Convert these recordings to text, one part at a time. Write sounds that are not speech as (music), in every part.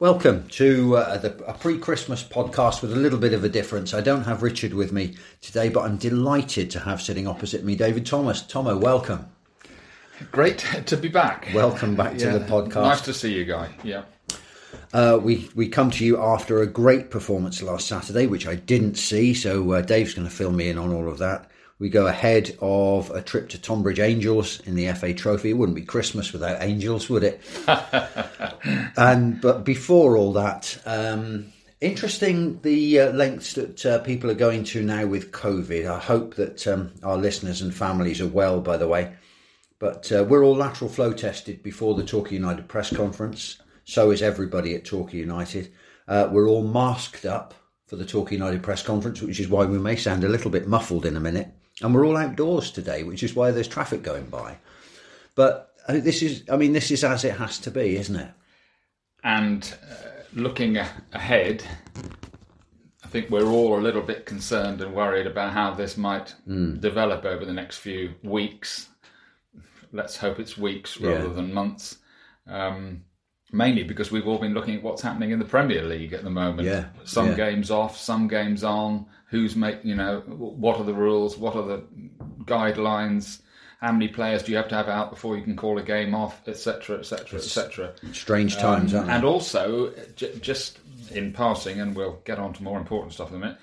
Welcome to uh, the, a pre Christmas podcast with a little bit of a difference. I don't have Richard with me today, but I'm delighted to have sitting opposite me David Thomas. Tomo, welcome. Great to be back. Welcome back to Yeah. the podcast. Nice to see you, Guy. Yeah. Uh, we we come to you after a great performance last Saturday, which I didn't see, so uh, Dave's going to fill me in on all of that. We go ahead of a trip to Tonbridge Angels in the FA Trophy. It wouldn't be Christmas without Angels, would it? and (laughs) but before all that, um, interesting the uh, lengths that uh, people are going to now with COVID. I hope that um, our listeners and families are well. By the way, but uh, we're all lateral flow tested before the Torquay United press conference. So is everybody at Torquay United. Uh, we're all masked up for the Torquay United press conference, which is why we may sound a little bit muffled in a minute. And we're all outdoors today, which is why there's traffic going by. But uh, this is, I mean, this is as it has to be, isn't it? And uh, looking a- ahead, I think we're all a little bit concerned and worried about how this might develop over the next few weeks. Let's hope it's weeks rather Yeah. than months. Um, mainly because we've all been looking at what's happening in the Premier League at the moment. Yeah, Some yeah. games off, some games on. Who's make you know what are the rules? What are the guidelines? How many players do you have to have out before you can call a game off, etc., etc., etc. Strange times, aren't they? And also, j- just in passing, and we'll get on to more important stuff in a minute.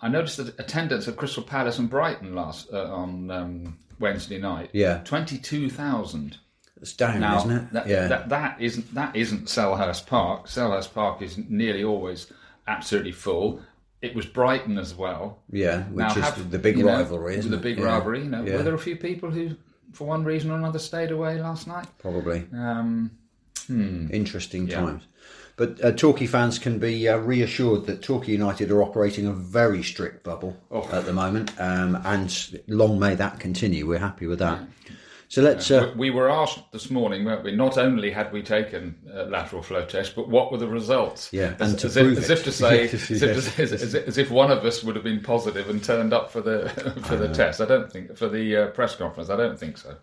I noticed the attendance at Crystal Palace and Brighton last uh, on um, Wednesday night. Yeah. twenty-two thousand. It's down, Now isn't it? that, yeah. that that isn't that isn't Selhurst Park. Selhurst Park is nearly always absolutely full. It was Brighton as well. yeah, which Now, is have- the big you know, rivalry, the big Yeah. rivalry. You know, Yeah. were there a few people who, for one reason or another, stayed away last night? Probably. Um, Interesting times. But uh, Torquay fans can be uh, reassured that Torquay United are operating a very strict bubble Oh. at the moment, um, and long may that continue. We're happy with that. So let's. Uh, We were asked this morning, weren't we? Not only had we taken uh, lateral flow tests, but what were the results? Yeah, as, and to as, prove if, (laughs) as if to say, Yes, as, if, yes, as, if one of us would have been positive and turned up for the (laughs) for the test. I don't think for the uh, press conference. I don't think so.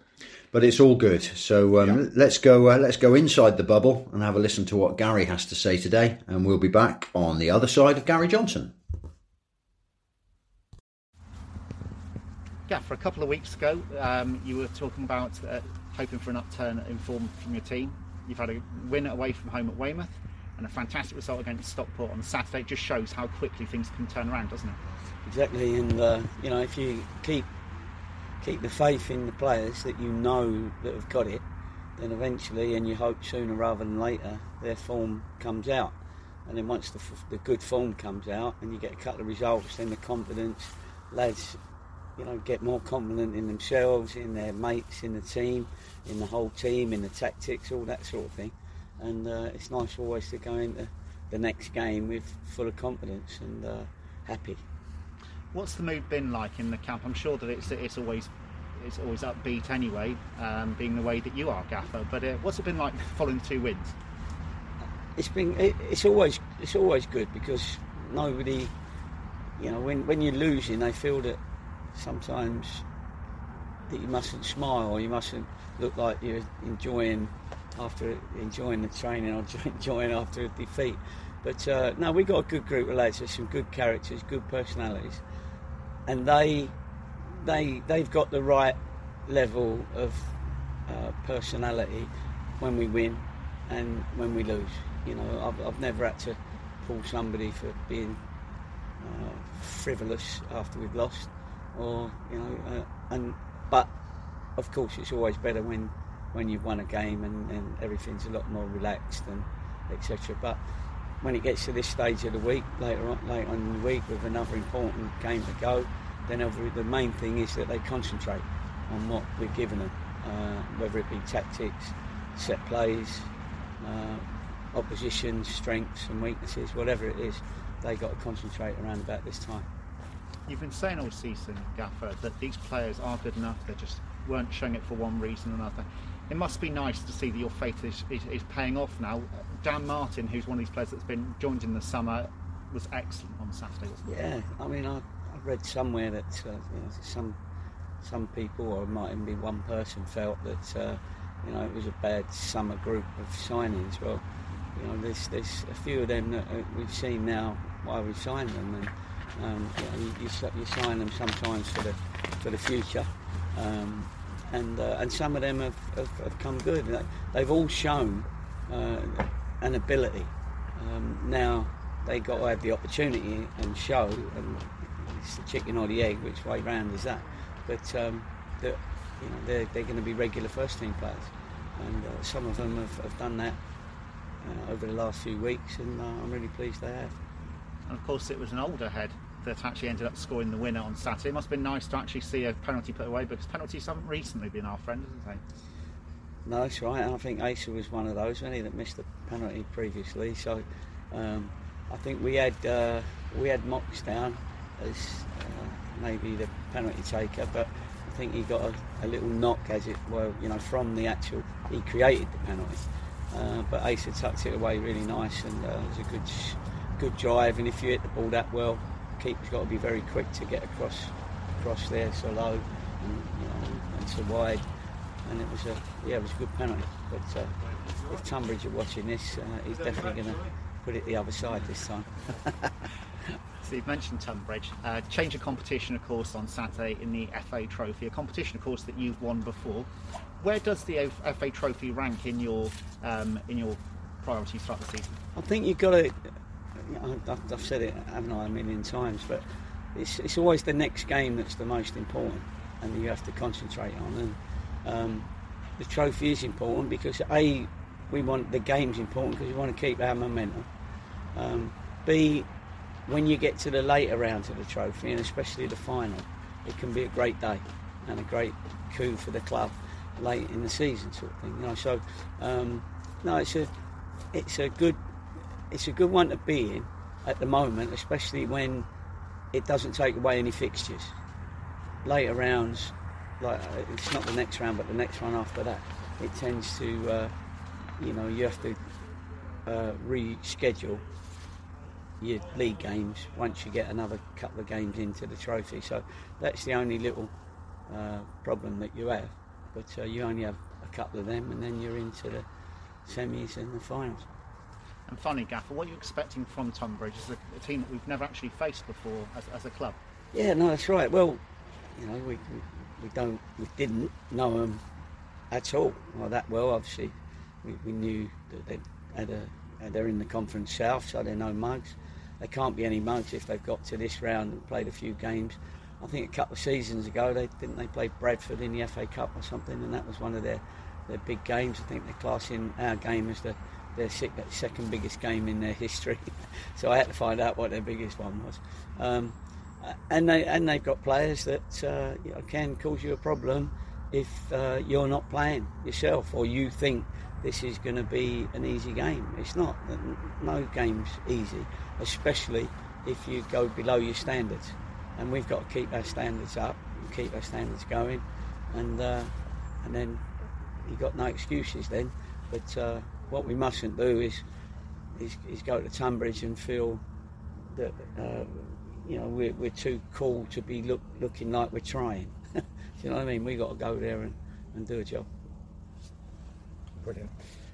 but it's all good. So um, let's go. Uh, let's go inside the bubble and have a listen to what Gary has to say today, and we'll be back on the other side of Gary Johnson. For a couple of weeks ago, um, you were talking about uh, hoping for an upturn in form from your team. You've had a win away from home at Weymouth and a fantastic result against Stockport on Saturday. It just shows how quickly things can turn around, doesn't it? Exactly, and uh, you know if you keep keep the faith in the players that you know that have got it, then eventually, and you hope sooner rather than later, their form comes out. And then once the, the good form comes out, and you get a couple of results, then the confidence, lads, you know, get more confident in themselves, in their mates, in the team, in the whole team, in the tactics, all that sort of thing. And uh, it's nice always to go into the next game with full of confidence and uh, happy. What's the mood been like in the camp? I'm sure that it's it's always it's always upbeat anyway, um, being the way that you are, Gaffer. But uh, what's it been like (laughs) following two wins? it's been it, it's always it's always good because nobody you know when when you're losing they feel that sometimes that you mustn't smile or you mustn't look like you're enjoying after enjoying the training or (laughs) enjoying after a defeat. But uh, no we got a good group of lads some good characters good personalities. And they they they've got the right level of uh, personality when we win and when we lose. You know, I've, I've never had to pull somebody for being uh, frivolous after we've lost, or you know, uh, and but of course it's always better when when you've won a game and, and everything's a lot more relaxed and etc. But when it gets to this stage of the week, later on, later on in the week, with another important game to go, then the main thing is that they concentrate on what we're giving them, uh, whether it be tactics, set plays, uh, opposition, strengths and weaknesses, whatever it is, they got to concentrate around about this time. You've been saying all season, Gaffer, that these players are good enough. They just weren't showing it for one reason or another. It must be nice to see that your faith is, is, is paying off now. Dan Martin, who's one of these players that's been joined in the summer, was excellent on Saturday? Yeah, I mean, I, I read somewhere that uh, you know, some some people, or it might even be one person, felt that uh, you know it was a bad summer group of signings. Well, you know, there's there's a few of them that uh, we've seen now why we've signed them, and um, you, you, you, sign them sometimes for the for the future. Um, and uh, and some of them have, have, have, come good. They've all shown uh, an ability. Um, now they got to have the opportunity and show, and it's the chicken or the egg, which way round is that? But um, that you know they're, they're going to be regular first team players, and uh, some of them have, have done that uh, over the last few weeks, and uh, I'm really pleased they have. And of course, it was an older head that actually ended up scoring the winner on Saturday. It must have been nice to actually see a penalty put away because penalties haven't recently been our friend, hasn't they? No, that's right. I think Asa was one of those, wasn't he, that missed the penalty previously. So um, I think we had uh, we had Mox down as uh, maybe the penalty taker, but I think he got a, a, little knock as it were, you know, from the actual. He created the penalty, uh, but Asa tucked it away really nice, and uh, it was a good good drive. And if you hit the ball that well, keeper's got to be very quick to get across across there so low and, you know, and so wide. And it was a yeah, it was a good penalty. But uh, if Tonbridge are watching this, uh, he's definitely going to put it the other side this time. (laughs) so you've mentioned Tonbridge. Uh, change of competition, of course, on Saturday in the FA Trophy, a competition, of course, that you've won before. Where does the FA Trophy rank in your um, in your priorities throughout the season? I think you've got to I've, said it, haven't I, a million times, but it's, it's always the next game that's the most important and you have to concentrate on. And um, the trophy is important because A, we want the game's important because we want to keep our momentum. Um, B, when you get to the later rounds of the trophy and especially the final, it can be a great day and a great coup for the club late in the season, sort of thing. You know, so um, no, it's a it's a good it's a good one to be in at the moment, especially when it doesn't take away any fixtures. Later rounds, like uh, it's not the next round, but the next one after that, it tends to, uh, you know, you have to uh, reschedule your league games once you get another couple of games into the trophy. So that's the only little uh, problem that you have. But uh, you only have a couple of them, and then you're into the semis and the finals. And funny, Gaffer, what are you expecting from Tonbridge as a, a team that we've never actually faced before as, as, a club? Yeah, no, that's right. Well, you know, we, we, we don't, we didn't know them at all, well, that well. Obviously, we, we knew that they had a, they're in the Conference South, so they're no mugs. They can't be any mugs if they've got to this round and played a few games. I think a couple of seasons ago, they didn't they play Bradford in the FA Cup or something, and that was one of their, their big games. I think they're classing our game as the their second biggest game in their history. (laughs) so I had to find out what their biggest one was. Um, and they and they've got players that uh, you can cause you a problem if uh, you're not playing yourself or you think this is going to be an easy game. It's not. No game's easy, especially if you go below your standards. And we've got to keep our standards up, keep our standards going, and uh, and then you've got no excuses then. But uh, what we mustn't do is, is, is go to Tonbridge and feel that uh, you know we're, we're too cool to be look, looking like we're trying. (laughs) do you know what I mean? We got to go there and, and do a job. Brilliant,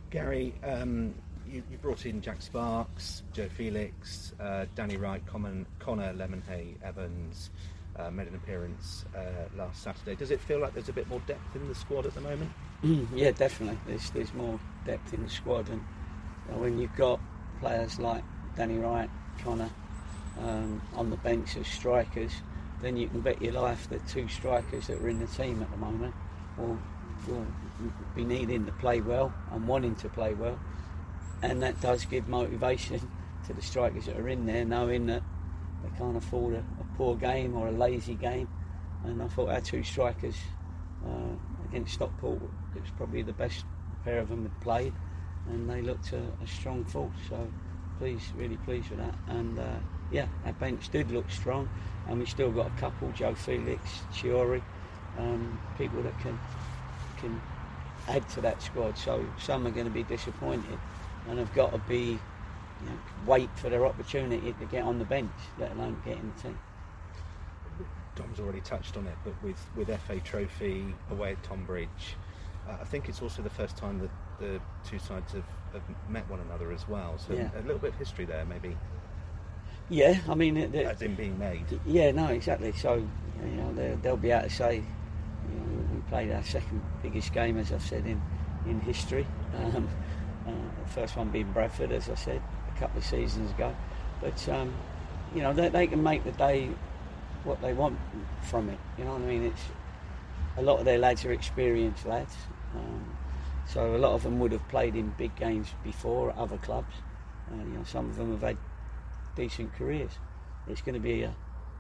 Gary. Um, you, you, brought in Jack Sparkes, Joe Felix, uh, Danny Wright, Common, Connor Lemonheigh, Evans. Uh, made an appearance uh, last Saturday. Does it feel like there's a bit more depth in the squad at the moment? Yeah, definitely. There's there's more depth in the squad, and when you've got players like Danny Wright, Connor um, on the bench as strikers, then you can bet your life that two strikers that are in the team at the moment will will be needing to play well and wanting to play well, and that does give motivation to the strikers that are in there, knowing that they can't afford a, a poor game or a lazy game. And I thought our two strikers uh, against Stockport it was probably the best pair of them had played, and they looked a, a strong force. So pleased, really pleased with that. And uh, yeah, our bench did look strong, and we still got a couple: Joe Felix, Chiori, um, people that can can add to that squad. So some are going to be disappointed, and have got to be you know, wait for their opportunity to get on the bench, let alone get in the team. Dom's already touched on it, but with, with FA Trophy away at Tonbridge, I think it's also the first time that the two sides have, have met one another as well. So Yeah. a little bit of history there, maybe, Yeah, I mean, it, it- as in being made. yeah, no, exactly. So, you know, they- they'll be able to say, you know, we played our second biggest game, as I've said, in, in history. Um, uh, the first one being Bradford, as I said, a couple of seasons ago. But, um, you know, they, they can make the day what they want from it. You know what I mean? It's a lot of their lads are experienced lads. Um, so a lot of them would have played in big games before at other clubs. Uh, you know, some of them have had decent careers. It's going to be a,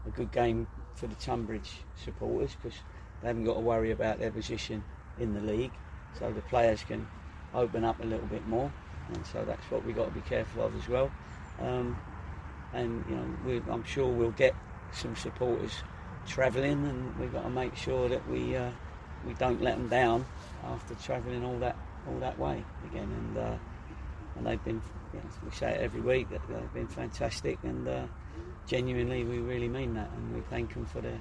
a good game for the Tonbridge supporters because they haven't got to worry about their position in the league. So the players can open up a little bit more, and so that's what we've got to be careful of as well. Um, and you know, I'm sure we'll get some supporters travelling, and we've got to make sure that we uh, we don't let them down after travelling all that all that way again. And uh, and they've been, you know, we say it every week that they've been fantastic, and uh, genuinely we really mean that, and we thank them for their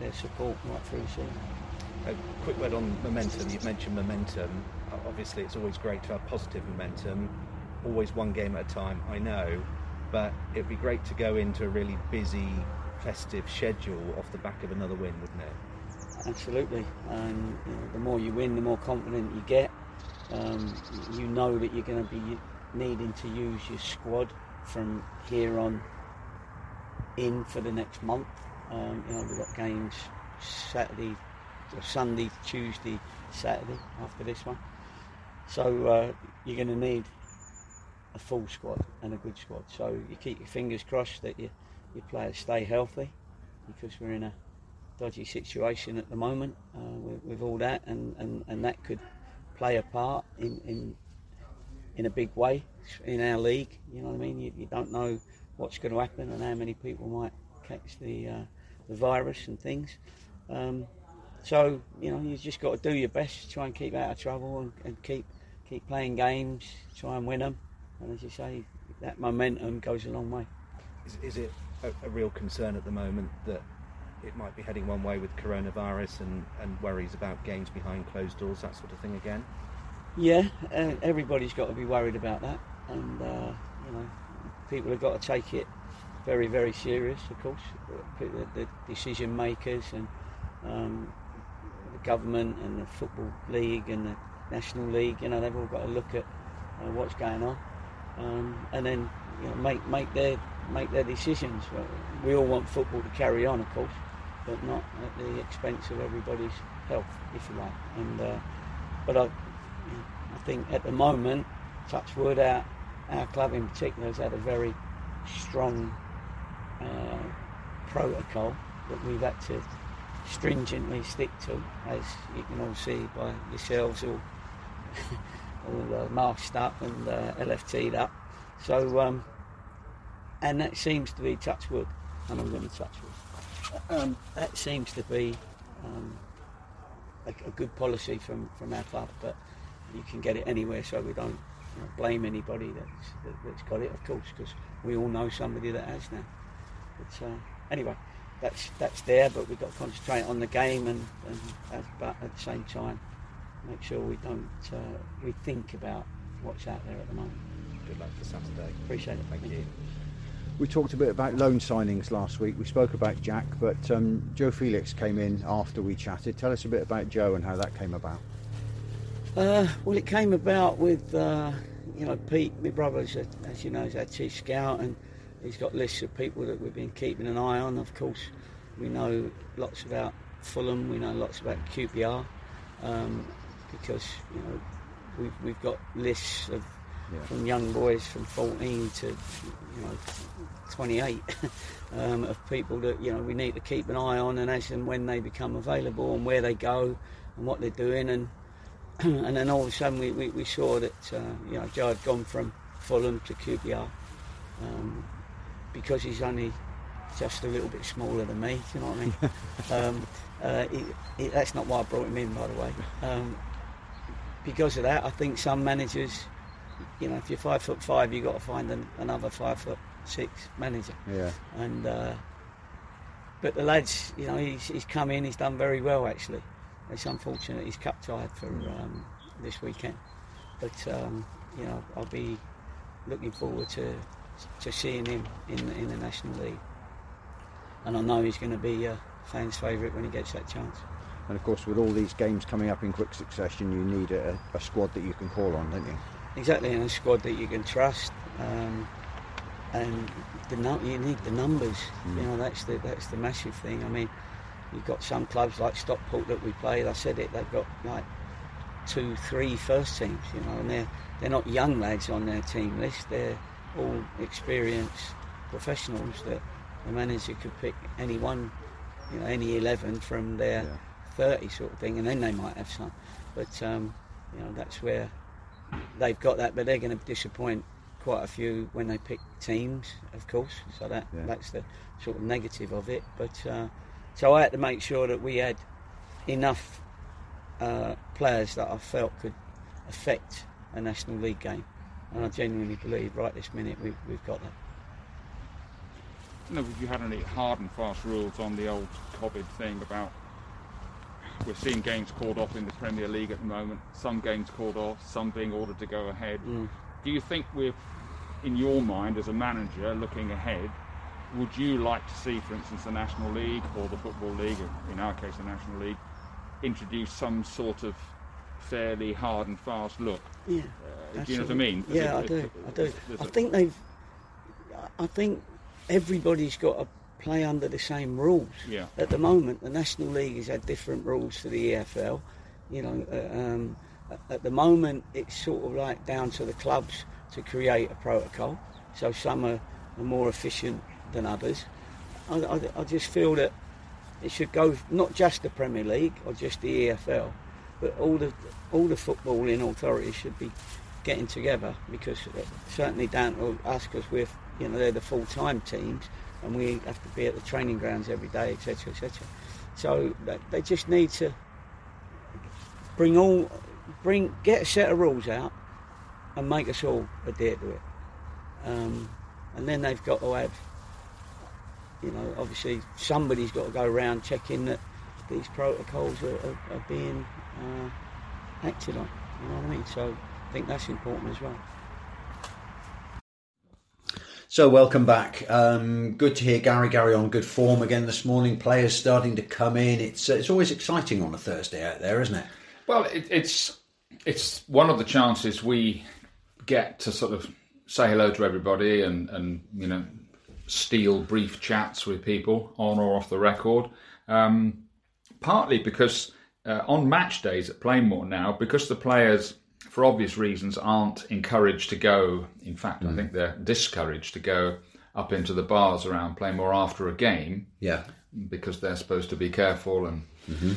their support right through the season. A quick word on momentum. You've mentioned momentum. Obviously, it's always great to have positive momentum. Always one game at a time, I know, but it'd be great to go into a really busy, festive schedule off the back of another win, wouldn't it? Absolutely, and you know, the more you win, the more confident you get. Um, you know that you're going to be needing to use your squad from here on in for the next month. Um, you know, we've got games Saturday, or Sunday, Tuesday, Saturday after this one. So uh, you're going to need a full squad and a good squad. So you keep your fingers crossed that your, your players stay healthy because we're in a dodgy situation at the moment uh, with, with all that, and, and, and that could play a part in, in in a big way in our league. You know what I mean? You, you don't know what's going to happen and how many people might catch the uh, the virus and things. Um, so you know you just got to do your best, try and keep out of trouble, and, and keep keep playing games, try and win them. And as you say, that momentum goes a long way. Is, is it a, a real concern at the moment that it might be heading one way with coronavirus and, and worries about games behind closed doors, that sort of thing again? Yeah, uh, everybody's got to be worried about that, and uh, you know, people have got to take it very, very serious. Of course, the, the decision makers and um, the government and the football league and the national league. You know, they've all got to look at uh, what's going on, um, and then you know, make make their make their decisions. We all want football to carry on, of course, but not at the expense of everybody's health, if you like. And uh, but I. I think at the moment, touch wood, our, our club in particular has had a very strong uh, protocol that we've had to stringently stick to, as you can all see by yourselves all, (laughs) all uh, masked up and uh, LFT'd up. So, um, and that seems to be touch wood, and I'm going to touch wood. Um, that seems to be um, a, a good policy from, from our club, but you can get it anywhere, so we don't you know, blame anybody that's, that, that's got it, of course, because we all know somebody that has now. But uh, anyway, that's that's there, but we've got to concentrate on the game and, and uh, but at the same time, make sure we don't uh, we think about what's out there at the moment. Good luck for Saturday. Appreciate it. Thank you. We talked a bit about loan signings last week. We spoke about Jack, but um, Joe Felix came in after we chatted. Tell us a bit about Joe and how that came about. Uh, well, it came about with, uh, you know, Pete, my brother, as, as you know, is our chief scout, and he's got lists of people that we've been keeping an eye on. Of course, we know lots about Fulham, we know lots about QPR, um, because, you know, we've, we've got lists of Yeah. from young boys from 14 to, you know, 28 (laughs) um, of people that, you know, we need to keep an eye on, and as and when they become available and where they go and what they're doing, and (clears throat) and then all of a sudden we, we, we saw that uh, you know Joe had gone from Fulham to QPR um, because he's only just a little bit smaller than me. Do (laughs) you know what I mean? (laughs) um, uh, he, he, that's not why I brought him in, by the way. Um, because of that, I think some managers, you know, if you're five foot five, you've got to find an, another five foot six manager. Yeah. And uh, but the lads, you know, he's, he's come in, he's done very well actually. It's unfortunate he's cup tied for um, this weekend. but um, you know I'll be looking forward to to seeing him in in the National League, and I know he's going to be a fans' favourite when he gets that chance. And of course, with all these games coming up in quick succession, you need a, a squad that you can call on, don't you? Exactly, and a squad that you can trust. Um, and the you need the numbers. Mm. You know, that's the that's the massive thing. I mean, you've got some clubs like Stockport that we played. I said it. They've got like two, three first teams. You know, and they're they're not young lads on their team list. They're all experienced professionals that the manager could pick any one, you know, any eleven from their yeah. thirty sort of thing, and then they might have some. But um, you know, that's where they've got that. But they're going to disappoint quite a few when they pick teams, of course. So that yeah. that's the sort of negative of it. But uh, so I had to make sure that we had enough uh, players that I felt could affect a National League game, and I genuinely believe right this minute we, we've got that. No, have you had any hard and fast rules on the old COVID thing about we're seeing games called off in the Premier League at the moment, some games called off, some being ordered to go ahead. Mm. Do you think we're in your mind as a manager looking ahead, would you like to see, for instance, the National League or the Football League, in our case, the National League, introduce some sort of fairly hard and fast look? Yeah. Uh, do you know what I mean? Yeah, it, I do. It, I do. I think they've. I think everybody's got to play under the same rules. Yeah. At the moment, the National League has had different rules to the EFL. You know, uh, um, at the moment, it's sort of like down to the clubs to create a protocol. So some are, are more efficient than others. I, I, I, just feel that it should go not just the Premier League or just the EFL, but all the all the footballing authorities should be getting together because uh, certainly down to us because we're you know they're the full time teams and we have to be at the training grounds every day, etc., etc. So they just need to bring all bring get a set of rules out and make us all adhere to it. Um, and then they've got to have, you know, obviously somebody's got to go around checking that these protocols are, are, are being uh, acted on. You know what I mean? So I think that's important as well. So welcome back. Um, good to hear Gary Gary on good form again this morning. Players starting to come in. It's uh, it's always exciting on a Thursday out there, isn't it? Well, it, it's it's one of the chances we get to sort of say hello to everybody and, and you know steal brief chats with people on or off the record. Um, partly because uh, on match days at Plainmoor now, because the players, for obvious reasons, aren't encouraged to go. In fact, mm. I think they're discouraged to go up into the bars around Plainmoor after a game. Yeah, because they're supposed to be careful and. Mm-hmm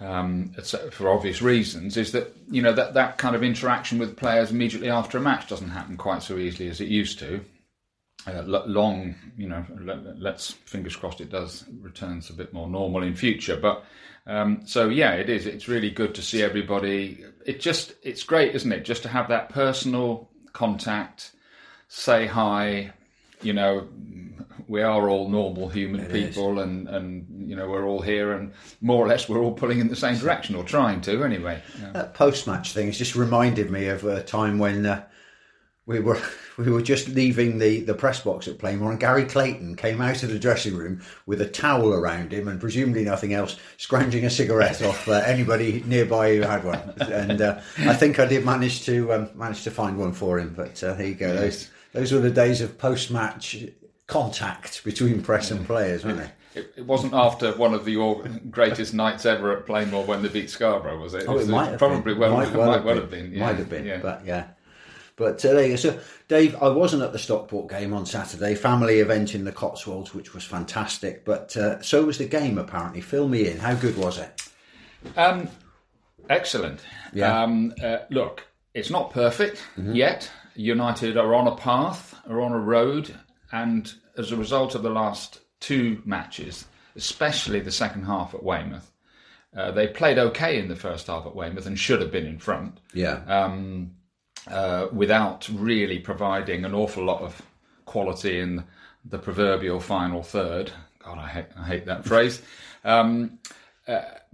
um, for obvious reasons, is that you know that that kind of interaction with players immediately after a match doesn't happen quite so easily as it used to. Uh, long, you know, let, us fingers crossed it does returns a bit more normal in future. But um, so yeah, it is. It's really good to see everybody. It just it's great, isn't it? Just to have that personal contact, say hi, you know, we are all normal human it people, and and you know we're all here, and more or less we're all pulling in the same direction or trying to anyway. That post match thing has just reminded me of a time when. Uh, we were we were just leaving the, the press box at Plainmoor, and Gary Clayton came out of the dressing room with a towel around him and presumably nothing else, scrounging a cigarette off uh, anybody nearby who had one. And uh, I think I did manage to um, manage to find one for him. But uh, there you go. Those those were the days of post match contact between press and players, weren't they? It, it, wasn't after one of the greatest nights ever at Plainmoor when they beat Scarborough, was it? it oh, was it might have probably been. well, might, well, might well have been. Yeah. Might have been, yeah. but yeah. But uh, there you go. So, Dave, I wasn't at the Stockport game on Saturday, family event in the Cotswolds, which was fantastic. But uh, so was the game, apparently. Fill me in. How good was it? Um, excellent. Yeah. Um, uh, look, it's not perfect mm-hmm. yet. United are on a path, are on a road, and as a result of the last two matches, especially the second half at Weymouth, uh, they played okay in the first half at Weymouth and should have been in front. Yeah. Um, uh, without really providing an awful lot of quality in the proverbial final third. God, I hate, I hate that (laughs) phrase. Um,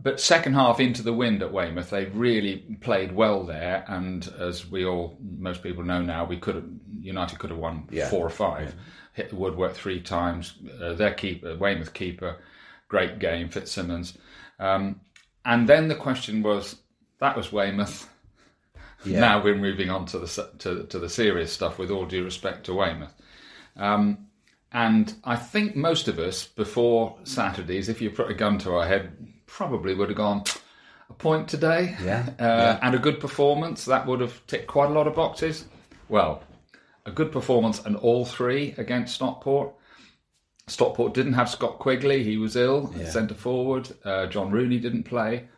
but second half into the wind at Weymouth, they really played well there. And as we all, most people know now, we could have United could have won Yeah. four or five. Hit the woodwork three times. Uh, their keeper, Weymouth keeper, great game, Fitzsimons. Um, and then the question was, that was Weymouth. Yeah. Now we're moving on to the to, to the serious stuff. With all due respect to Weymouth. Um, and I think most of us, before Saturdays, if you put a gun to our head, probably would have gone a point today. Yeah, (laughs) Uh, yeah. And a good performance. That would have ticked quite a lot of boxes. Well, a good performance and all three against Stockport. Stockport didn't have Scott Quigley. He was ill, Yeah. centre forward. Uh, John Rooney didn't play,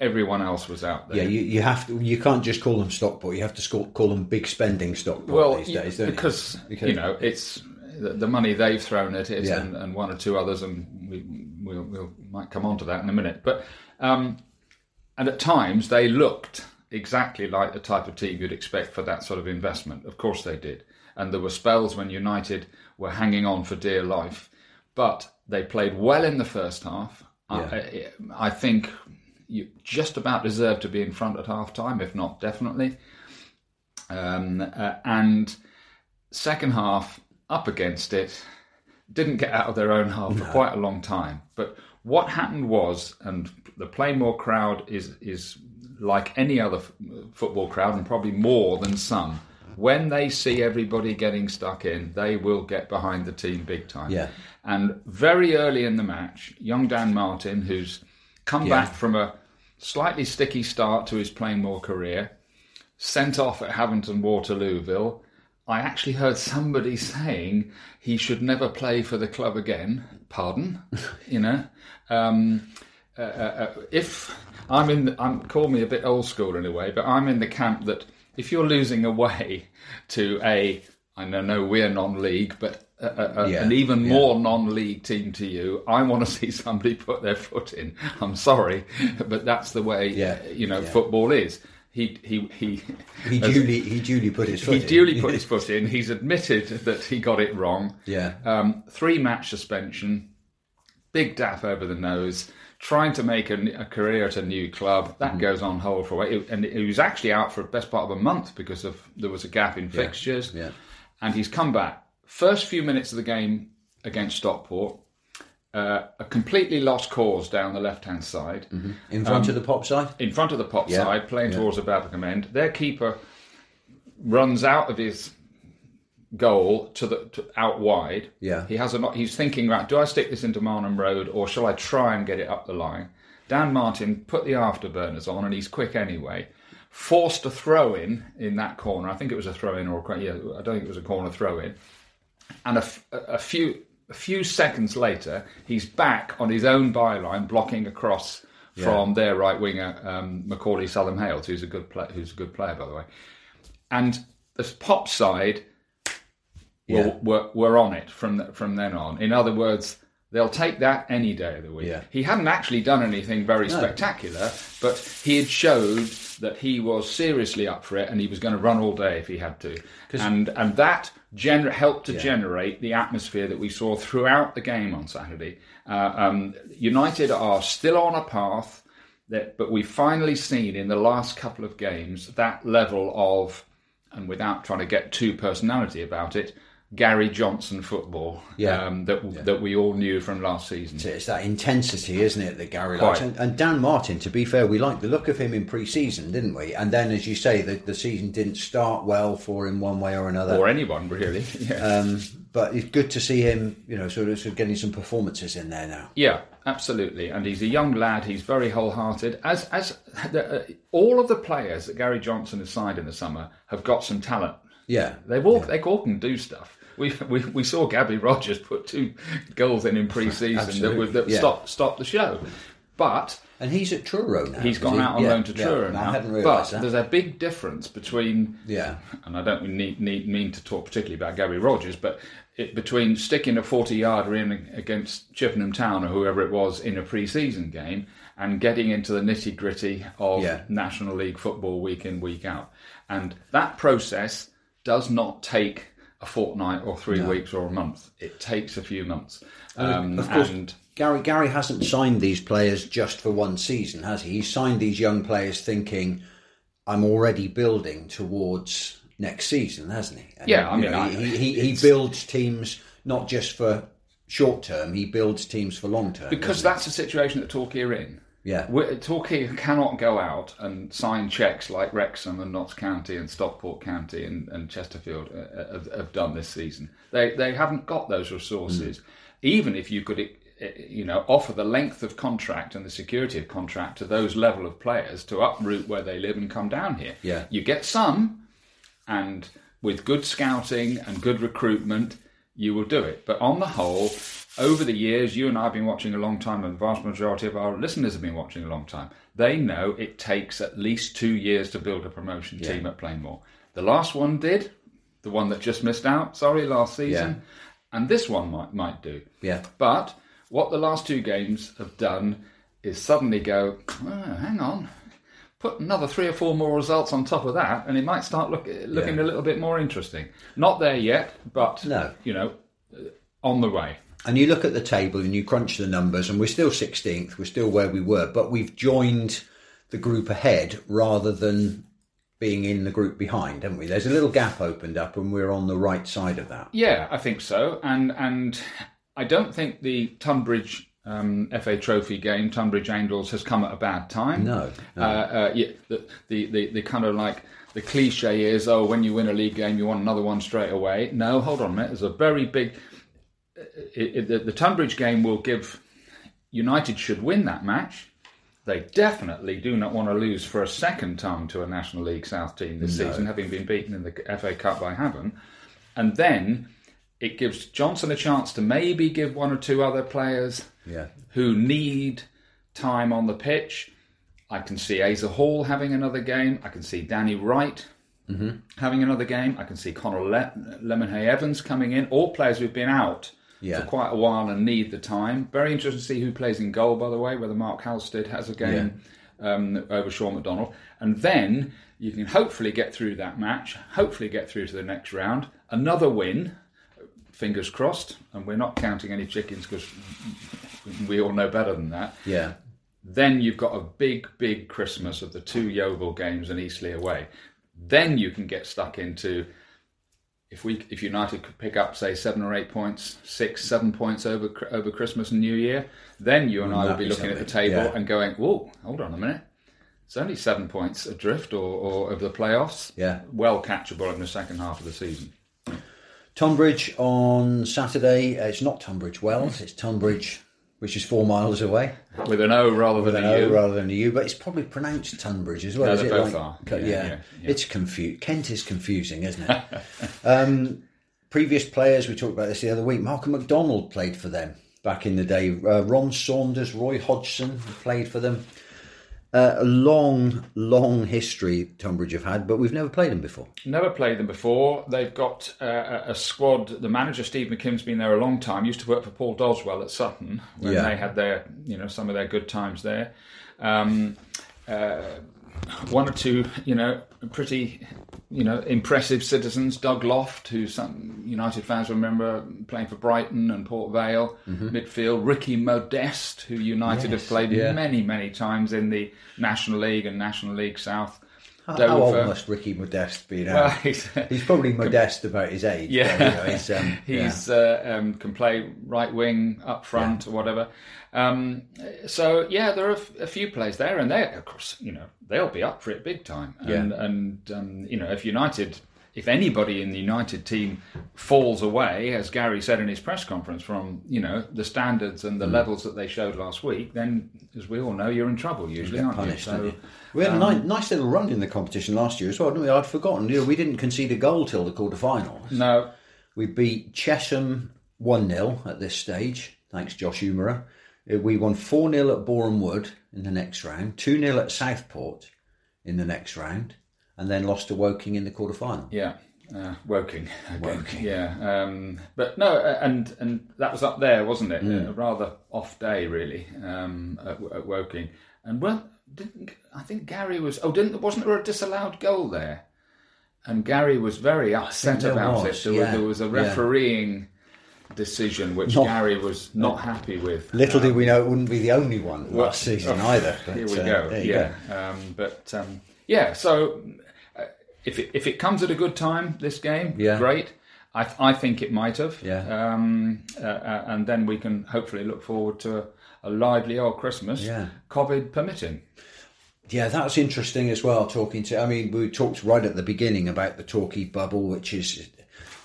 everyone else was out there. Yeah, you, you have to. You can't just call them Stockport. You have to sc- call them big spending Stockport well, these days, don't because, Because- you know it's the, the money they've thrown at it, Yeah. and, and one or two others, and we we'll, we'll might come on to that in a minute. But um, and at times they looked exactly like the type of team you'd expect for that sort of investment. Of course they did, and there were spells when United were hanging on for dear life, but they played well in the first half. I, I think you just about deserve to be in front at half time, if not definitely. Um, uh, and second half up against it, didn't get out of their own half for quite a long time. But what happened was, and the Plainmoor crowd is is like any other f- football crowd, and probably more than some. When they see everybody getting stuck in, they will get behind the team big time. Yeah. And very early in the match, young Dan Martin, who's come Yeah. back from a slightly sticky start to his Plainmoor career, sent off at Havant and Waterlooville. I actually heard somebody (laughs) saying he should never play for the club again. Pardon, (laughs) you know. Um, uh, uh, uh, if I'm in, the, I'm call me a bit old school in a way, but I'm in the camp that if you're losing away (laughs) to a, I know, no, we're non-league, but a, a, Yeah, an even yeah. more non-league team to you, I want to (laughs) see somebody put their foot in. I'm sorry, but that's the way Yeah, you know football is. He he he. He as- duly he duly put his foot. he in. duly put (laughs) his foot in. He's admitted that he got it wrong. Yeah. Um, three match suspension, big daff over the nose, trying to make a, a career at a new club. That goes on hold for a while. And he was actually out for the best part of a month because of there was a gap in fixtures. yeah. And he's come back. First few minutes of the game against Stockport, uh, a completely lost cause down the left hand side in front of the pop side. in front of the pop Yeah, side, playing yeah. towards the Babbacombe end. Their keeper runs out of his goal to the to, out wide. Yeah. he has a. He's thinking, right, do I stick this into Marnham Road or shall I try and get it up the line? Dan Martin put the afterburners on, and he's quick anyway. Forced a throw in in that corner. I think it was a throw in or a, yeah, I don't think it was a corner throw in. And a, f- a few a few seconds later, he's back on his own byline, blocking across from their right winger um, Macauley Southam-Hales, who's a good play, who's a good player by the way. And the pop side Yeah. were, were, were on it from th- from then on. In other words, they'll take that any day of the week. Yeah. He hadn't actually done anything very spectacular, but he had showed that he was seriously up for it, and he was going to run all day if he had to. And and that gener- helped to generate the atmosphere that we saw throughout the game on Saturday. Uh, um, United are still on a path. That, but we've finally seen in the last couple of games that level of, and without trying to get too personality about it, Gary Johnson football Yeah. um, that that we all knew from last season. It's that intensity, isn't it, that Gary likes? And, and Dan Martin, to be fair, we liked the look of him in pre-season, didn't we? And then, as you say, the, the season didn't start well for him one way or another. Or anyone really. (laughs) Yeah. Um, but it's good to see him, you know, sort of, sort of getting some performances in there now. Yeah, absolutely. And he's a young lad. He's very wholehearted. As as the, uh, all of the players that Gary Johnson has signed in the summer have got some talent. Yeah, They all they all can do stuff. We, we, we saw Gabby Rogers put two goals in in pre-season that would that yeah. stop stop the show. But and he's at Truro now. He's gone he? out on Yeah, loan to yeah. Truro I now. hadn't but that. there's a big difference between Yeah, and I don't need, need mean to talk particularly about Gabby Rogers, but it, between sticking a 40 yarder in against Chippenham Town or whoever it was in a pre season game and getting into the nitty gritty of Yeah. National League football week in, week out. And that process does not take a fortnight or three weeks or a month. It takes a few months. Um, of course- and Gary Gary hasn't signed these players just for one season, has he? He's signed these young players thinking, "I'm already building towards next season," hasn't he? And, Yeah, I you mean, know, I- he he, he builds teams not just for short term; he builds teams for long term. because that's the situation that Torquay are in. Yeah, We- Torquay cannot go out and sign checks like Wrexham and Notts County and Stockport County and, and Chesterfield uh, have, have done this season. They they haven't got those resources. Even if you could, uh, you know, offer the length of contract and the security of contract to those level of players to uproot where they live and come down here. Yeah. you get some, and with good scouting and good recruitment, you will do it. But on the whole, over the years, you and I have been watching a long time, and the vast majority of our listeners have been watching a long time. They know it takes at least two years to build a promotion team at Plainmoor. The last one did, the one that just missed out, sorry, last season, and this one might might do. yeah, But what the last two games have done is suddenly go, "Oh, hang on, put another three or four more results on top of that, and it might start look, looking Yeah. a little bit more interesting. Not there yet, but No. you know, on the way. And you look at the table and you crunch the numbers, and we're still 16th. We're still where we were, but we've joined the group ahead rather than being in the group behind, haven't we? There's a little gap opened up, and we're on the right side of that. Yeah, I think so, and and I don't think the Tonbridge. Um, FA Trophy game, Tonbridge Angels has come at a bad time. No, no. Uh, uh, yeah, the, the, the, the kind of like the cliche is, oh, when you win a league game, you want another one straight away. No, hold on a minute. There's a very big. It, it, the, Tonbridge game will give. United should win that match. They definitely do not want to lose for a second time to a National League South team this season, having been beaten in the FA Cup by Havant. And then it gives Johnson a chance to maybe give one or two other players Yeah. who need time on the pitch. I can see Asa Hall having another game. I can see Danny Wright mm-hmm. having another game. I can see Connor Le- Lemonheigh Evans coming in. All players who've been out Yeah. for quite a while and need the time. Very interesting to see who plays in goal, by the way, whether Mark Halstead has a game um, over Shaun MacDonald. And then you can hopefully get through that match, hopefully get through to the next round. Another win, fingers crossed, and we're not counting any chickens because we all know better than that. Yeah. Then you've got a big, big Christmas of the two Yeovil games and Eastleigh away. Then you can get stuck into if we if United could pick up say seven or eight points, six, seven points over over Christmas and New Year, then you and I would be looking at the table Yeah. and going, "Whoa, hold on a minute." It's only seven points adrift or, or over the playoffs. Yeah. Well catchable in the second half of the season. Tonbridge on Saturday. It's not Tunbridge Wells. It's Tonbridge, which is four miles away. With an O rather With than an a O U. rather than a U, but it's probably pronounced Tunbridge as well. No, is they it? both Like- are. co- Yeah, Yeah, yeah, yeah. it's confused. Kent is confusing, isn't it? (laughs) um, previous players, we talked about this the other week. Malcolm McDonald played for them back in the day. Uh, Ron Saunders, Roy Hodgson played for them. Uh, a long, long history Tonbridge have had, but we've never played them before. Never played them before. They've got uh, a a squad. The manager Steve McKimm's been there a long time. Used to work for Paul Doswell at Sutton when Yeah. they had their, you know, some of their good times there. Um, uh, one or two, you know, pretty, you know, impressive citizens. Doug Loft, who some United fans remember playing for Brighton and Port Vale, mm-hmm. midfield. Ricky Modeste, who United have played yeah. many, many times in the National League and National League South. How, how old must Ricky Modeste be now? Well, he's, he's probably modest about his age. Yeah. you know, he's, um, (laughs) yeah. He's uh, um, can play right wing, up front, or whatever. Um, so yeah, there are a, few players there, and they, of course, you know, they'll be up for it big time. And, and um, you know, if United, if anybody in the United team falls away, as Gary said in his press conference, from you know the standards and Mm. the levels that they showed last week, then as we all know, you're in trouble usually, aren't punished, you? you? We had a nice, nice little run in the competition last year as well, didn't we? I'd forgotten. You know, we didn't concede a goal till the quarter-finals. no, We beat Chesham 1 0 at this stage, thanks Josh Umerah. Uh, We won 4 0 at Boreham Wood in the next round, 2 0 at Southport in the next round, and then lost to Woking in the quarter final. Yeah, uh, Woking. again. Woking. Yeah, um, but no, and and that was up there, wasn't it? Mm. A rather off day, really, um, at, at Woking. And well, didn't I think Gary was? Oh, didn't wasn't there a disallowed goal there? And Gary was very upset about was, it. There, yeah, was, there was a yeah. refereeing decision which Not- Gary was not happy with. Little Um, did we know it wouldn't be the only one well, last season oh, either. (laughs) Here we uh, go. Yeah, Um, but um, yeah. So if it, if it comes at a good time, this game, Yeah. great. I, th- I think it might have. Yeah. Um, uh, uh, and then we can hopefully look forward to a, a lively old Christmas, Yeah. COVID permitting. Yeah, that's interesting as well. Talking to, I mean, we talked right at the beginning about the Torquay bubble, which is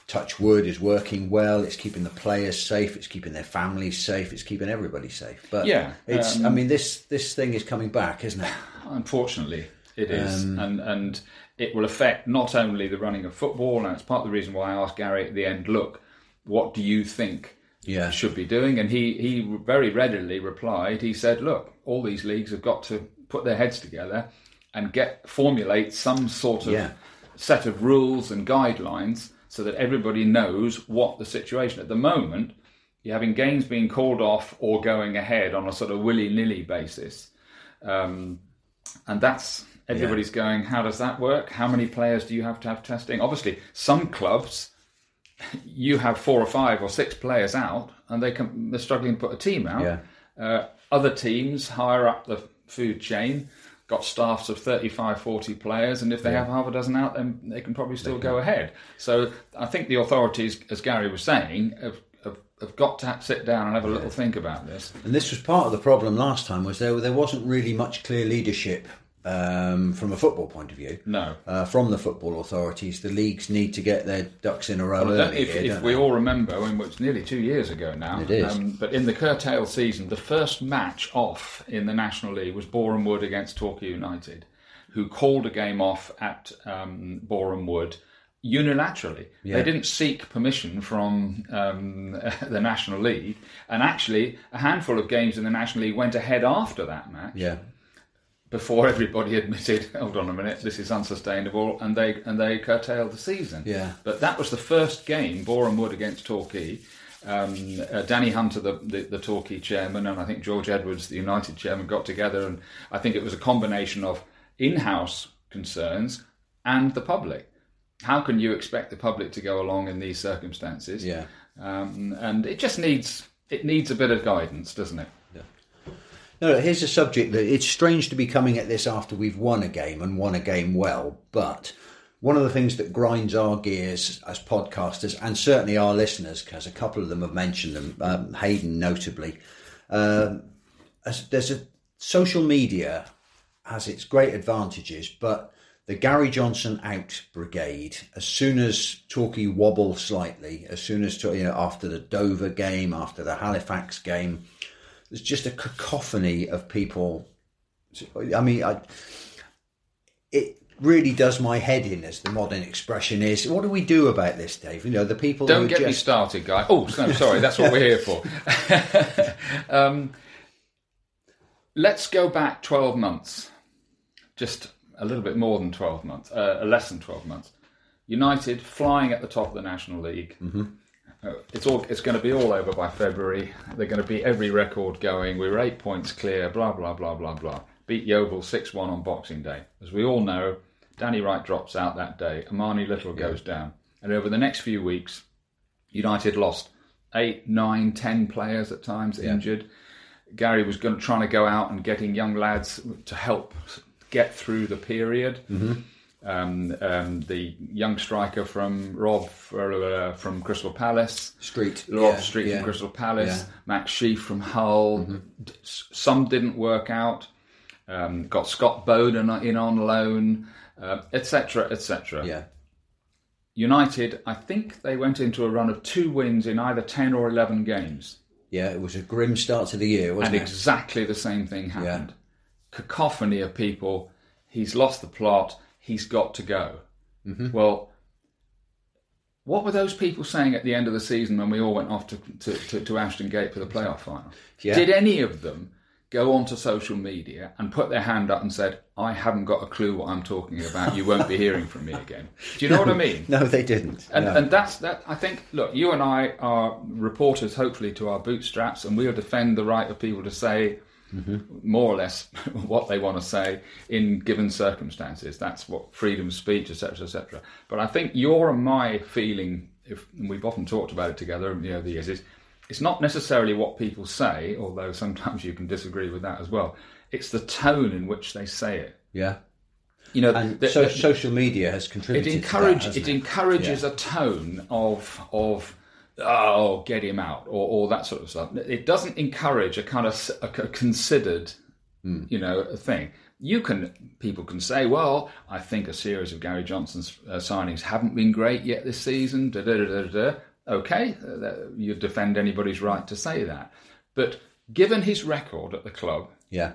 touch wood is working well. It's keeping the players safe. It's keeping their families safe. It's keeping everybody safe. But Yeah, it's. um, I mean, this this thing is coming back, isn't it? (sighs) Unfortunately, it is, Um, and and it will affect not only the running of football, and it's part of the reason why I asked Gary at the end, look, what do you think Yeah. should be doing? And he he very readily replied. He said, look, all these leagues have got to put their heads together and get formulate some sort of Yeah. set of rules and guidelines so that everybody knows what the situation. At the moment, you're having games being called off or going ahead on a sort of willy nilly basis. Um, and that's everybody's going, how does that work? How many players do you have to have testing? Obviously, some clubs, (laughs) you have four or five or six players out and they can, they're struggling to put a team out. Yeah. Uh, other teams higher up the food chain got staffs of 35, 40 players, and if they have half a dozen out, then they can probably still go ahead. So I think the authorities, as Gary was saying, have, have, have got to sit down and have a little think about this. And this was part of the problem last time. Was there there wasn't really much clear leadership um, from a football point of view. No. Uh, from the football authorities, the leagues need to get their ducks in a row Well, early. if, here, if we all remember, I mean, it's nearly two years ago now. It is. Um, but in the curtailed season, the first match off in the National League was Boreham Wood against Torquay United, who called a game off at um, Boreham Wood unilaterally. They didn't seek permission from um, (laughs) the National League, and actually, a handful of games in the National League went ahead after that match yeah, before everybody (laughs) admitted, hold on a minute, this is unsustainable, and they and they curtailed the season. Yeah. But that was the first game, Boreham Wood against Torquay. Um, uh, Danny Hunter, the, the, the Torquay chairman, and I think George Edwards, the United chairman, got together, and I think it was a combination of in-house concerns and the public. How can you expect the public to go along in these circumstances? Yeah. Um, and it just needs it needs a bit of guidance, doesn't it? No, here's a subject that it's strange to be coming at this after we've won a game and won a game well, but one of the things that grinds our gears as podcasters and certainly our listeners, because a couple of them have mentioned them, um, Hayden notably, um, there's a social media has its great advantages, but the Gary Johnson out brigade, as soon as Torquay wobble slightly, as soon as you know after the Dover game, after the Halifax game, there's just a cacophony of people. I mean, I, it really does my head in, as the modern expression is. What do we do about this, Dave? You know, the people Don't get me started, guy. Oh, no, sorry, that's what we're here for. (laughs) um, let's go back 12 months, just a little bit more than 12 months, uh, less than 12 months. United flying at the top of the National League. Uh, it's all. It's going to be all over by February. They're going to beat every record going. We were eight points clear. Blah blah blah blah blah. Beat Yeovil six one on Boxing Day. As we all know, Danny Wright drops out that day. Armani Little goes down, and over the next few weeks, United lost eight, nine, ten players at times injured. Gary was going trying to go out and getting young lads to help get through the period. Mm-hmm. Um, um, the young striker from Rob uh, from Crystal Palace, Street, Rob yeah, Street yeah, from Crystal Palace, yeah. Mm-hmm. Max Sheaf from Hull. S- Some didn't work out. Um, got Scott Bowden in on loan, etc., etc. yeah, United, I think they went into a run of two wins in either ten or eleven games. yeah. It was a grim start to the year, wasn't and it? exactly the same thing happened. Cacophony of people. He's lost the plot. He's got to go. Mm-hmm. Well, what were those people saying at the end of the season when we all went off to, to, to, to Ashton Gate for the playoff final? Yeah. Did any of them go onto social media and put their hand up and said, "I haven't got a clue what I'm talking about. You won't be hearing from me again." Do you know what I (laughs) mean? no, they didn't. And, no. and that's that. I think. Look, you and I are reporters, hopefully, to our bootstraps, and we'll defend the right of people to say Mm-hmm. more or less (laughs) what they want to say in given circumstances. That's what freedom of speech, etc., etc. But I think your and my feeling if and we've often talked about it together, you know, the years is it's not necessarily what people say, although sometimes you can disagree with that as well. It's the tone in which they say it. Yeah. You know, And the- so, the- social media has it contributed. encourage to that, it hasn't encourages Yeah. a tone of of oh get him out or, or that sort of stuff. It doesn't encourage a kind of a, considered Hmm. you know thing. You can people can say, well, I think a series of Gary Johnson's uh, signings haven't been great yet this season. Da, da, da, da, da. Okay, uh, you defend anybody's right to say that, but given his record at the club, Yeah.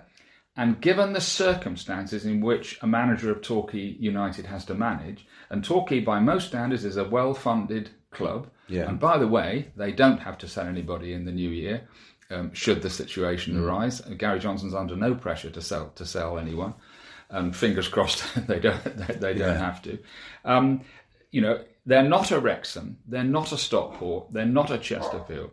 and given the circumstances in which a manager of Torquay United has to manage, and Torquay by most standards is a well funded club, Yeah. and by the way, they don't have to sell anybody in the new year. Um, should the situation Mm. arise, Uh, Gary Johnson's under no pressure to sell to sell anyone, and fingers crossed (laughs) they don't (laughs) they, they don't have to. Um, you know, they're not a Wrexham, they're not a Stockport, they're not a Chesterfield,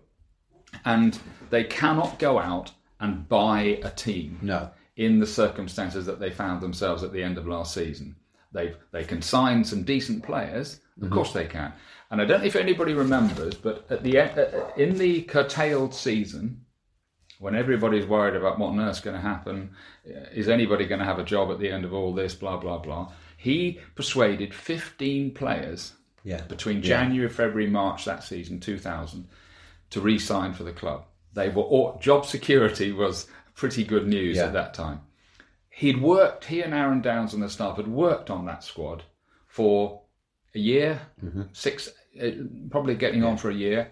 and they cannot go out and buy a team No. in the circumstances that they found themselves at the end of last season. They they can sign some decent players, of course they can. And I don't know if anybody remembers, but at the e- uh, in the curtailed season, when everybody's worried about what on earth's going to happen, uh, is anybody going to have a job at the end of all this? Blah blah blah. He persuaded 15 players Yeah. between Yeah. January, February, March that season, 2000, to re-sign for the club. They were all, job security was pretty good news Yeah. at that time. He'd worked. He and Aaron Downes and the staff had worked on that squad for a year, Mm-hmm. six, uh, probably getting on for a year,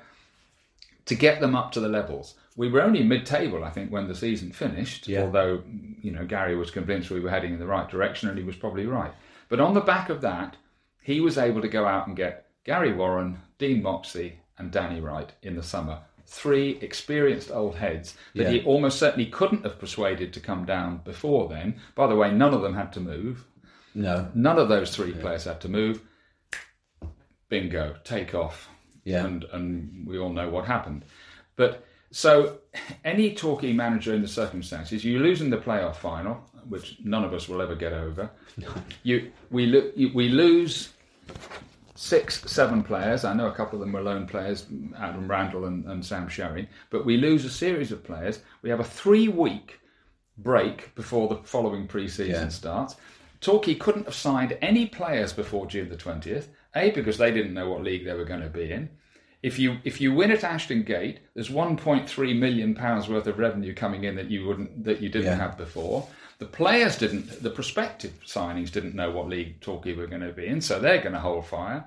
to get them up to the levels. We were only mid-table, I think, when the season finished. Yeah. Although you know Gary was convinced we were heading in the right direction, and he was probably right. But on the back of that, he was able to go out and get Gary Warren, Dean Moxey, and Danny Wright in the summer. Three experienced old heads that he almost certainly couldn't have persuaded to come down before then. By the way, none of them had to move. No. None of those three players had to move. Bingo, take off. Yeah. And and we all know what happened. But so any Torquay manager in the circumstances, you lose in the playoff final, which none of us will ever get over. (laughs) You we lo- you, we lose six, seven players. I know a couple of them were lone players, Adam Randell and, and Sam Sherry, but we lose a series of players. We have a three week break before the following pre season Yeah. starts. Torquay couldn't have signed any players before June the 20th, A, because they didn't know what league they were going to be in. If you if you win at Ashton Gate, there's 1.3 million pounds worth of revenue coming in that you wouldn't that you didn't Yeah. have before. The players didn't, the prospective signings didn't know what league Torquay were going to be in, so they're going to hold fire,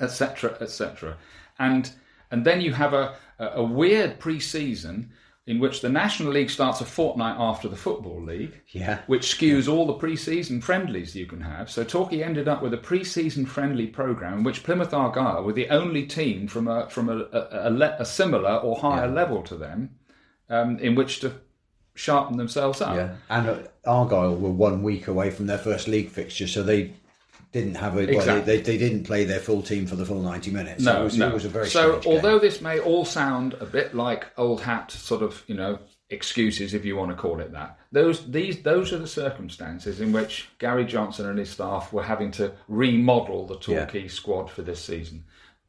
etc., etc. And and then you have a a weird pre-season in which the National League starts a fortnight after the Football League, Yeah. which skews all the pre-season friendlies you can have. So Torquay ended up with a pre-season friendly program in which Plymouth Argyle were the only team from a from a, a, a, le- a similar or higher level to them um, in which to sharpen themselves up. Yeah, and Argyle were one week away from their first league fixture, so they didn't have a well, Exactly. they, they, they didn't play their full team for the full ninety minutes. No, it was, no. it was a very so. strange game. Although this may all sound a bit like old hat sort of, you know, excuses if you want to call it that, those these those are the circumstances in which Gary Johnson and his staff were having to remodel the Torquay squad for this season.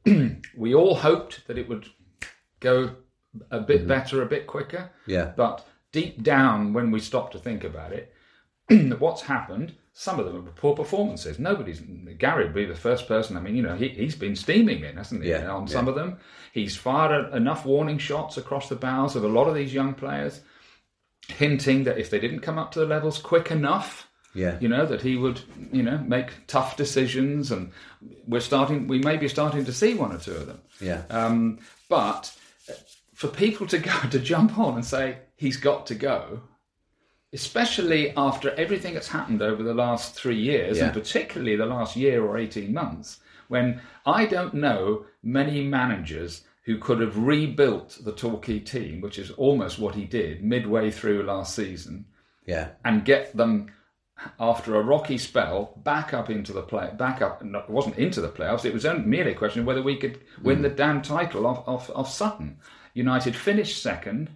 (clears throat) we all hoped that it would go a bit better, a bit quicker. Mm-hmm. Yeah. But deep down, when we stop to think about it, (clears throat) what's happened? Some of them are poor performances. Nobody's Gary would be the first person. I mean, you know, he, he's been steaming in, hasn't he? Yeah, on yeah. some of them, he's fired enough warning shots across the bows of a lot of these young players, hinting that if they didn't come up to the levels quick enough, yeah, you know, that he would, you know, make tough decisions. And we're starting, we may be starting to see one or two of them. yeah, Um, but for people to go (laughs) to jump on and say he's got to go, especially after everything that's happened over the last three years, Yeah. and particularly the last year or eighteen months, when I don't know many managers who could have rebuilt the Torquay team, which is almost what he did midway through last season, yeah, and get them after a rocky spell back up into the play back up it wasn't into the playoffs it was only merely a question of whether we could win hmm. the damn title off, off, off Sutton. United finished second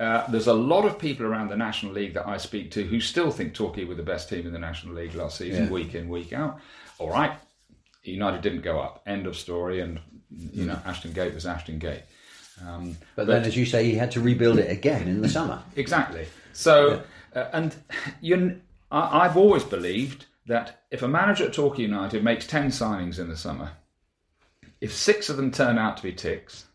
uh, there's a lot of people around the National League that I speak to who still think Torquay were the best team in the National League last season Yeah. week in week out all right United didn't go up. End of story. And you know, Ashton Gate was Ashton Gate. Um, But then, as you say, he had to rebuild it again in the summer. (laughs) Exactly. So, uh, and you, I, I've always believed that if a manager at Torquay United makes ten signings in the summer, if six of them turn out to be ticks,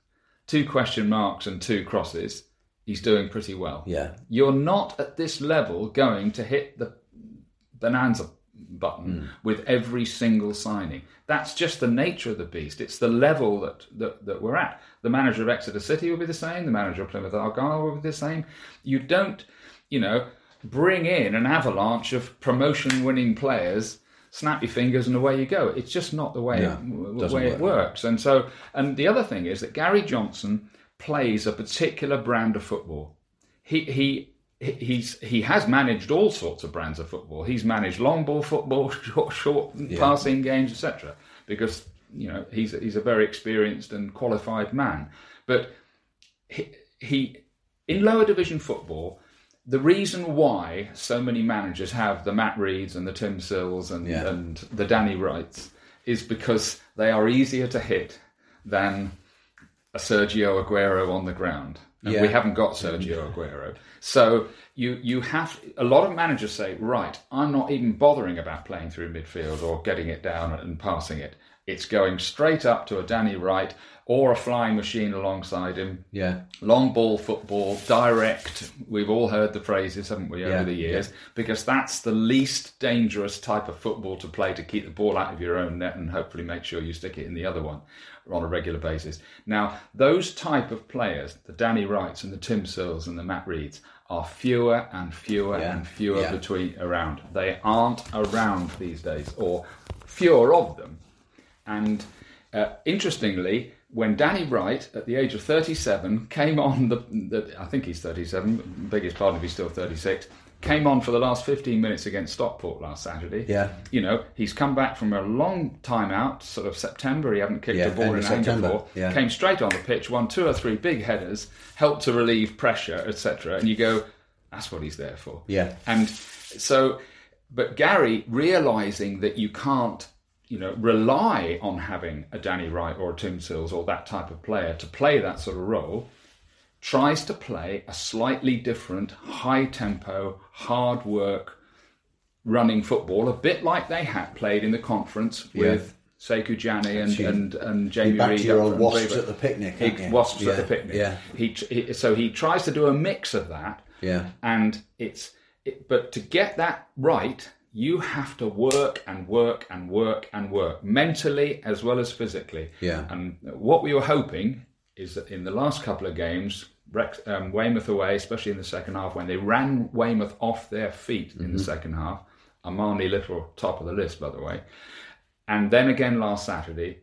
two question marks and two crosses, he's doing pretty well. Yeah. You're not at this level going to hit the bonanza button hmm. with every single signing. That's just the nature of the beast. It's the level that, that, that we're at. The manager of Exeter City will be the same. The manager of Plymouth Argyle will be the same. You don't, you know, bring in an avalanche of promotion-winning players, snap your fingers, and away you go. It's just not the way No, it, the way it works. And so, and the other thing is that Gary Johnson plays a particular brand of football. He he he's he has managed all sorts of brands of football. He's managed long ball football, (laughs) short, short passing games, etc. Because you know he's he's a very experienced and qualified man. But he, he in lower division football, the reason why so many managers have the Matt Reeds and the Tim Sills and Yeah. and the Danny Wrights is because they are easier to hit than Sergio Aguero on the ground. And Yeah. we haven't got Sergio Aguero. So you you have a lot of managers say, right, I'm not even bothering about playing through midfield or getting it down and passing it. It's going straight up to a Danny Wright or a flying machine alongside him. Yeah. Long ball football, direct. We've all heard the phrases, haven't we, over Yeah, the years? Because that's the least dangerous type of football to play to keep the ball out of your own net and hopefully make sure you stick it in the other one on a regular basis. Now, those type of players, the Danny Wrights and the Tim Sills and the Matt Reeds, are fewer and fewer Yeah, and fewer yeah. between around. They aren't around these days, or fewer of them. And uh, interestingly, when Danny Wright, at the age of 37, came on the, the I think he's 37, biggest pardon if he's still 36, came on for the last 15 minutes against Stockport last Saturday. Yeah. You know, he's come back from a long time out, sort of September. He hadn't kicked Yeah, a ball in anger before. yeah. Came straight on the pitch, won two or three big headers, helped to relieve pressure, etc. And you go, that's what he's there for. Yeah. And so, but Gary realizing that you can't, you know, rely on having a Danny Wright or a Tim Sills or that type of player to play that sort of role, tries to play a slightly different, high tempo, hard work, running football, a bit like they had played in the conference with Sekou Jani and, and, and Jamie back to Reid. your old wasps Weaver. at the picnic, He, wasps Yeah, at the picnic. yeah. He, he so he tries to do a mix of that. Yeah. And it's it, but to get that right, you have to work and work and work and work mentally as well as physically. Yeah. And what we were hoping is that in the last couple of games, Rex, um, Weymouth away, especially in the second half, when they ran Weymouth off their feet in Mm-hmm. the second half, Armani Little top of the list, by the way, and then again last Saturday,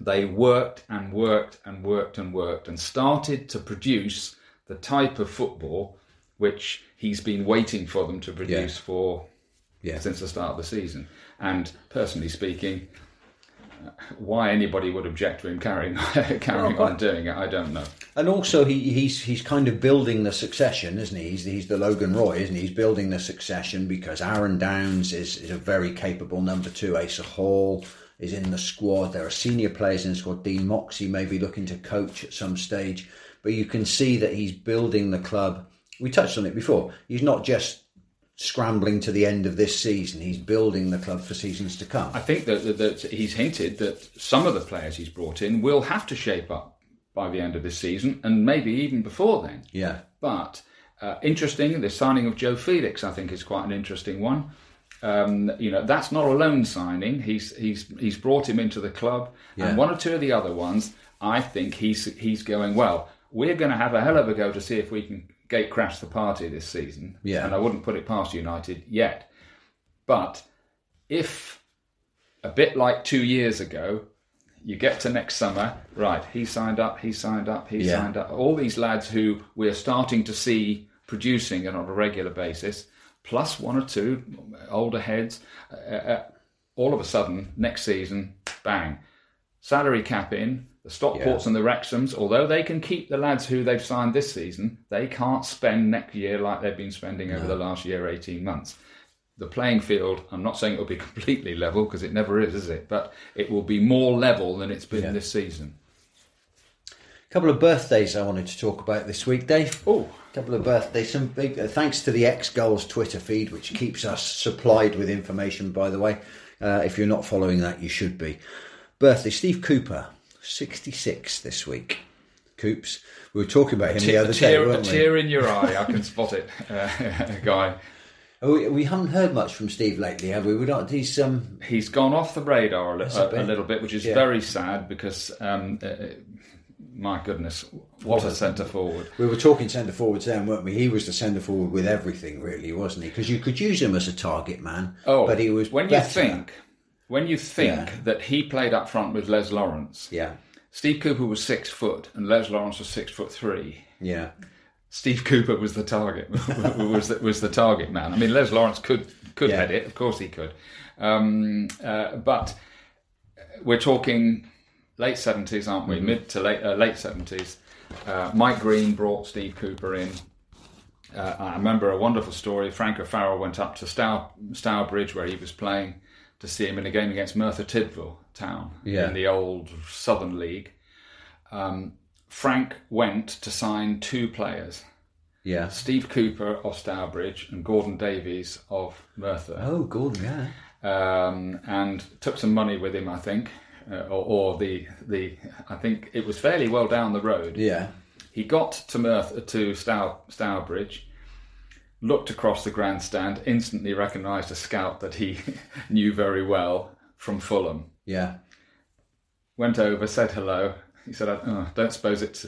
they worked and worked and worked and worked and started to produce the type of football which he's been waiting for them to produce Yeah. for Yeah. since the start of the season. And personally speaking, uh, why anybody would object to him carrying (laughs) carrying Well, on doing it, I don't know. And also, he, he's he's kind of building the succession, isn't he? He's, he's the Logan Roy, isn't he? He's building the succession because Aaron Downes is, is a very capable number two. Asa Hall is in the squad. There are senior players in the squad. Dean Moxey may be looking to coach at some stage, but you can see that he's building the club. We touched on it before. He's not just scrambling to the end of this season. He's building the club for seasons to come. I think that, that, that he's hinted that some of the players he's brought in will have to shape up by the end of this season, and maybe even before then. Yeah. But uh, interesting, the signing of Joe Felix, I think, is quite an interesting one. Um, you know, that's not a loan signing. He's he's he's brought him into the club, Yeah. and one or two of the other ones, I think he's he's going well. We're going to have a hell of a go to see if we can gate crash the party this season. Yeah. and I wouldn't put it past United yet. But if a bit like two years ago, you get to next summer, right? He signed up, he signed up, he Yeah. signed up. All these lads who we're starting to see producing it on a regular basis, plus one or two older heads, uh, uh, all of a sudden, next season, bang, salary cap in. The Stockports and the Wrexhams, although they can keep the lads who they've signed this season, they can't spend next year like they've been spending over the last year, 18 months the playing field. I'm not saying it will be (laughs) completely level because it never is, is it? But it will be more level than it's been Yeah. this season. A couple of birthdays I wanted to talk about this week, Dave. Oh, A couple of birthdays. Some big uh, thanks to the Ex Gulls Twitter feed, which keeps us supplied with information. By the way, uh, if you're not following that, you should be. Birthday: Steve Cooper, 66 this week. Coops. We were talking about him te- the a other day, tear, a weren't we? tear in your (laughs) eye. I can spot it, uh, (laughs) guy. Oh, we, we haven't heard much from Steve lately, have we? We don't. He's um. He's gone off the radar a, a a, bit. a little bit, which is Yeah. very sad because, um, uh, my goodness, what a centre forward. We were talking centre forwards then, weren't we? He was the centre forward with everything, really, wasn't he? Because you could use him as a target man. Oh, but he was when you think when you think Yeah. that he played up front with Les Lawrence. Yeah, Steve Cooper was six foot and Les Lawrence was six foot three. yeah, Steve Cooper was the target (laughs) was the, was the target man. I mean, Les Lawrence could could Yeah. head it, of course he could, um, uh, but we're talking late seventies, aren't Mm-hmm. we? Mid to late uh, late seventies. Uh, Mike Green brought Steve Cooper in. Uh, I remember a wonderful story. Frank O'Farrell went up to Stow, Stourbridge where he was playing to see him in a game against Merthyr Tydfil Town Yeah. in the old Southern League. Um, Frank went to sign two players. yeah. Steve Cooper of Stourbridge and Gordon Davies of Merthyr, Oh, Gordon, yeah. um, and took some money with him, I think, uh, or, or the the I think it was fairly well down the road. Yeah, He got to Merthyr to Stow, Stourbridge, looked across the grandstand, instantly recognised a scout that he (laughs) knew very well from Fulham. yeah. Went over, said hello. He said, oh, "Don't suppose it's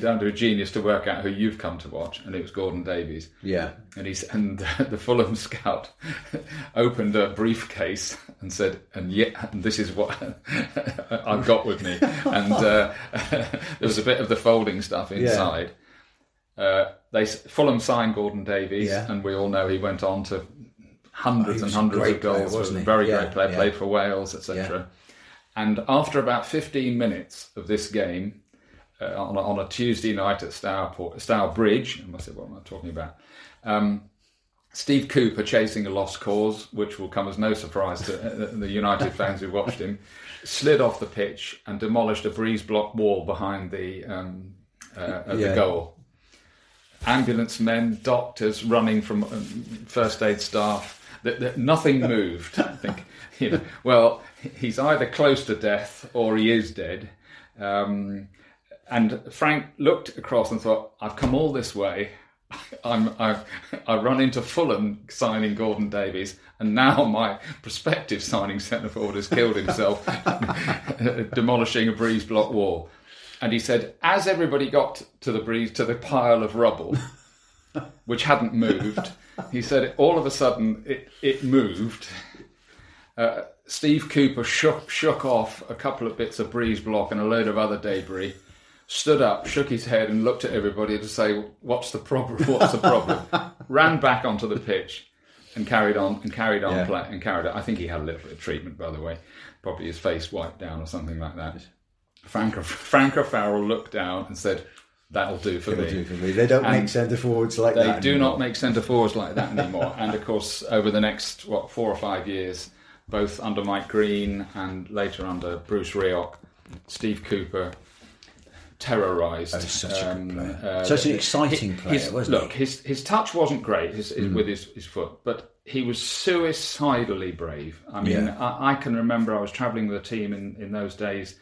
down to a genius to work out who you've come to watch." And it was Gordon Davies. Yeah. And he's and (laughs) the Fulham scout (laughs) opened a briefcase and said, "And yeah, and this is what I've got with me." And uh, there was a bit of the folding stuff inside. Uh, they Fulham signed Gordon Davies, Yeah. and we all know he went on to hundreds Oh, and he was a hundreds of goals. player, was wasn't a he? very Yeah, great player. yeah. Played for Wales, etc. And after about 15 minutes of this game, uh, on, a, on a Tuesday night at Stowport, Stourbridge, I must say, what am I talking about? Um, Steve Cooper chasing a lost cause, which will come as no surprise to uh, the United fans who watched him, (laughs) slid off the pitch and demolished a breeze block wall behind the um, uh, Yeah. the goal. Ambulance men, doctors running from um, first aid staff. That, that nothing (laughs) moved. I think you know. Well, he's either close to death or he is dead. Um, and Frank looked across and thought, "I've come all this way. (laughs) I'm I've I run into Fulham signing Gordon Davies, and now my prospective signing centre forward has killed himself, (laughs) demolishing a breeze block wall." And he said, as everybody got to the breeze to the pile of rubble, (laughs) which hadn't moved, he said, all of a sudden it it moved. Uh, Steve Cooper shook shook off a couple of bits of breeze block and a load of other debris. Stood up, shook his head, and looked at everybody to say, "What's the problem? (laughs) What's the problem?" Ran back onto the pitch and carried on and carried on Yeah. play, and carried on. I think he had a little bit of treatment, by the way, probably his face wiped down or something like that. Frank Frank O'Farrell looked down and said, "That'll do for It'll me." do for me. They don't And make centre forwards like They that. do anymore. not make centre forwards like that anymore. (laughs) and of course, over the next what four or five years, both under Mike Green and later under Bruce Rioch, Steve Cooper terrorised. Oh, such a good player. uh, Such an exciting player, his, wasn't he? look, his his touch wasn't great his, his, with his, his foot, but he was suicidally brave. I mean, Yeah. I, I can remember I was travelling with a team in, in those days.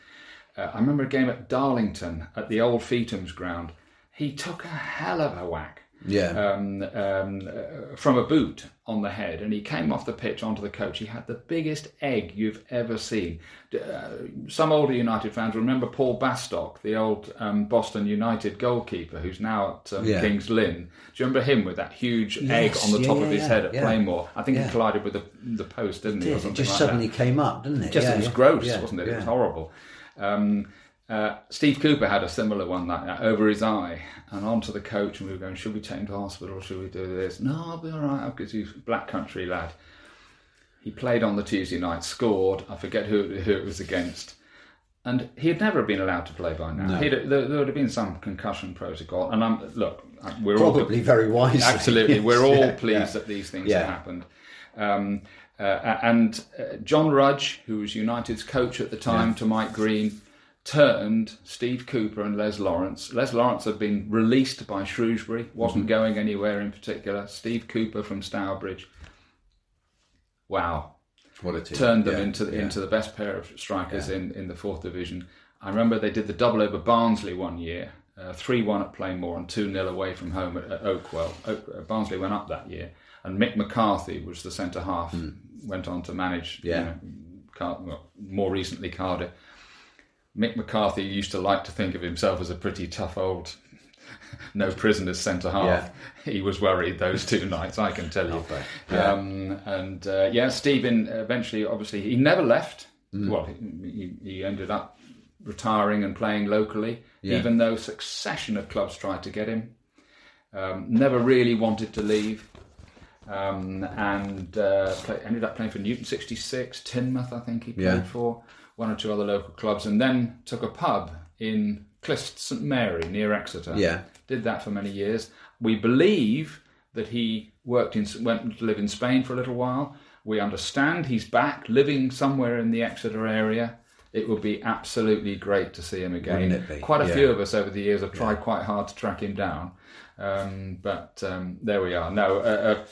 Uh, I remember a game at Darlington at the old Feetham's ground. He took a hell of a whack Yeah. um, um, uh, from a boot on the head, and he came off the pitch onto the coach. He had the biggest egg you've ever seen. Uh, some older United fans remember Paul Bastock, the old um, Boston United goalkeeper, who's now at um, Yeah. Kings Lynn. Do you remember him with that huge egg on the yeah, top yeah, of his head at. Plainmoor? I think he collided with the, the post, didn't he? or It just like suddenly that. came up, didn't it? Just it was gross, wasn't it? It was horrible. Um, uh, Steve Cooper had a similar one like that over his eye and onto the coach, and we were going, "Should we take him to hospital? Should we do this?" No, I'll be all right because he's a black country lad. He played on the Tuesday night, scored. I forget who, who it was against, and he had never been allowed to play by now. He'd, there, there would have been some concussion protocol. And I'm look, we're all Probably very wise. Absolutely, we're (laughs) all Yeah, pleased yeah. that these things Yeah. have happened. Um, uh, and uh, John Rudge, who was United's coach at the time, to Mike Green, turned Steve Cooper and Les Lawrence. Les Lawrence had been released by Shrewsbury, wasn't going anywhere in particular. Steve Cooper from Stourbridge. Wow, What a team. turned them Yeah, into yeah. into the best pair of strikers in, in the fourth division. I remember they did the double over Barnsley one year, three one at Plainmoor and two 0 away from home at, at Oakwell. Oak, uh, Barnsley went up that year, and Mick McCarthy was the centre half. Went on to manage, you Hmm. Know, Car- well, more recently Cardiff. Mick McCarthy used to like to think of himself as a pretty tough old. (laughs) No prisoners centre half. He was worried those two (laughs) nights, I can tell you. Yeah. Um, and uh, yeah, Stephen eventually, obviously, he never left. Mm. Well, he, he he ended up retiring and playing locally, Yeah. even though succession of clubs tried to get him. Um, never really wanted to leave. Um, and uh, play, ended up playing for Newton 66, Teignmouth, I think he played Yeah. for, one or two other local clubs, and then took a pub in Clyst St Mary near Exeter. Yeah. Did that for many years. We believe that he worked in, went to live in Spain for a little while. We understand he's back living somewhere in the Exeter area. It would be absolutely great to see him again. Wouldn't it be? Quite a Yeah. few of us over the years have tried quite hard to track him down, um, but um, there we are. No, a, a,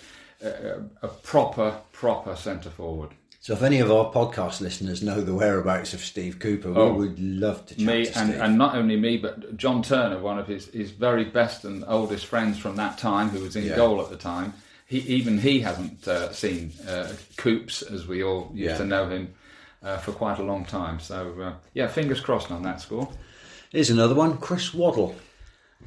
a, a proper, proper centre forward. So if any of our podcast listeners know the whereabouts of Steve Cooper, Oh. we would love to chat me to and, and not only me but John Turner, one of his, his very best and oldest friends from that time, who was in Yeah. goal at the time. He even he hasn't uh, seen uh, Coops as we all used Yeah. to know him uh, for quite a long time. So uh, yeah, fingers crossed on that score. Here's another one, Chris Waddle.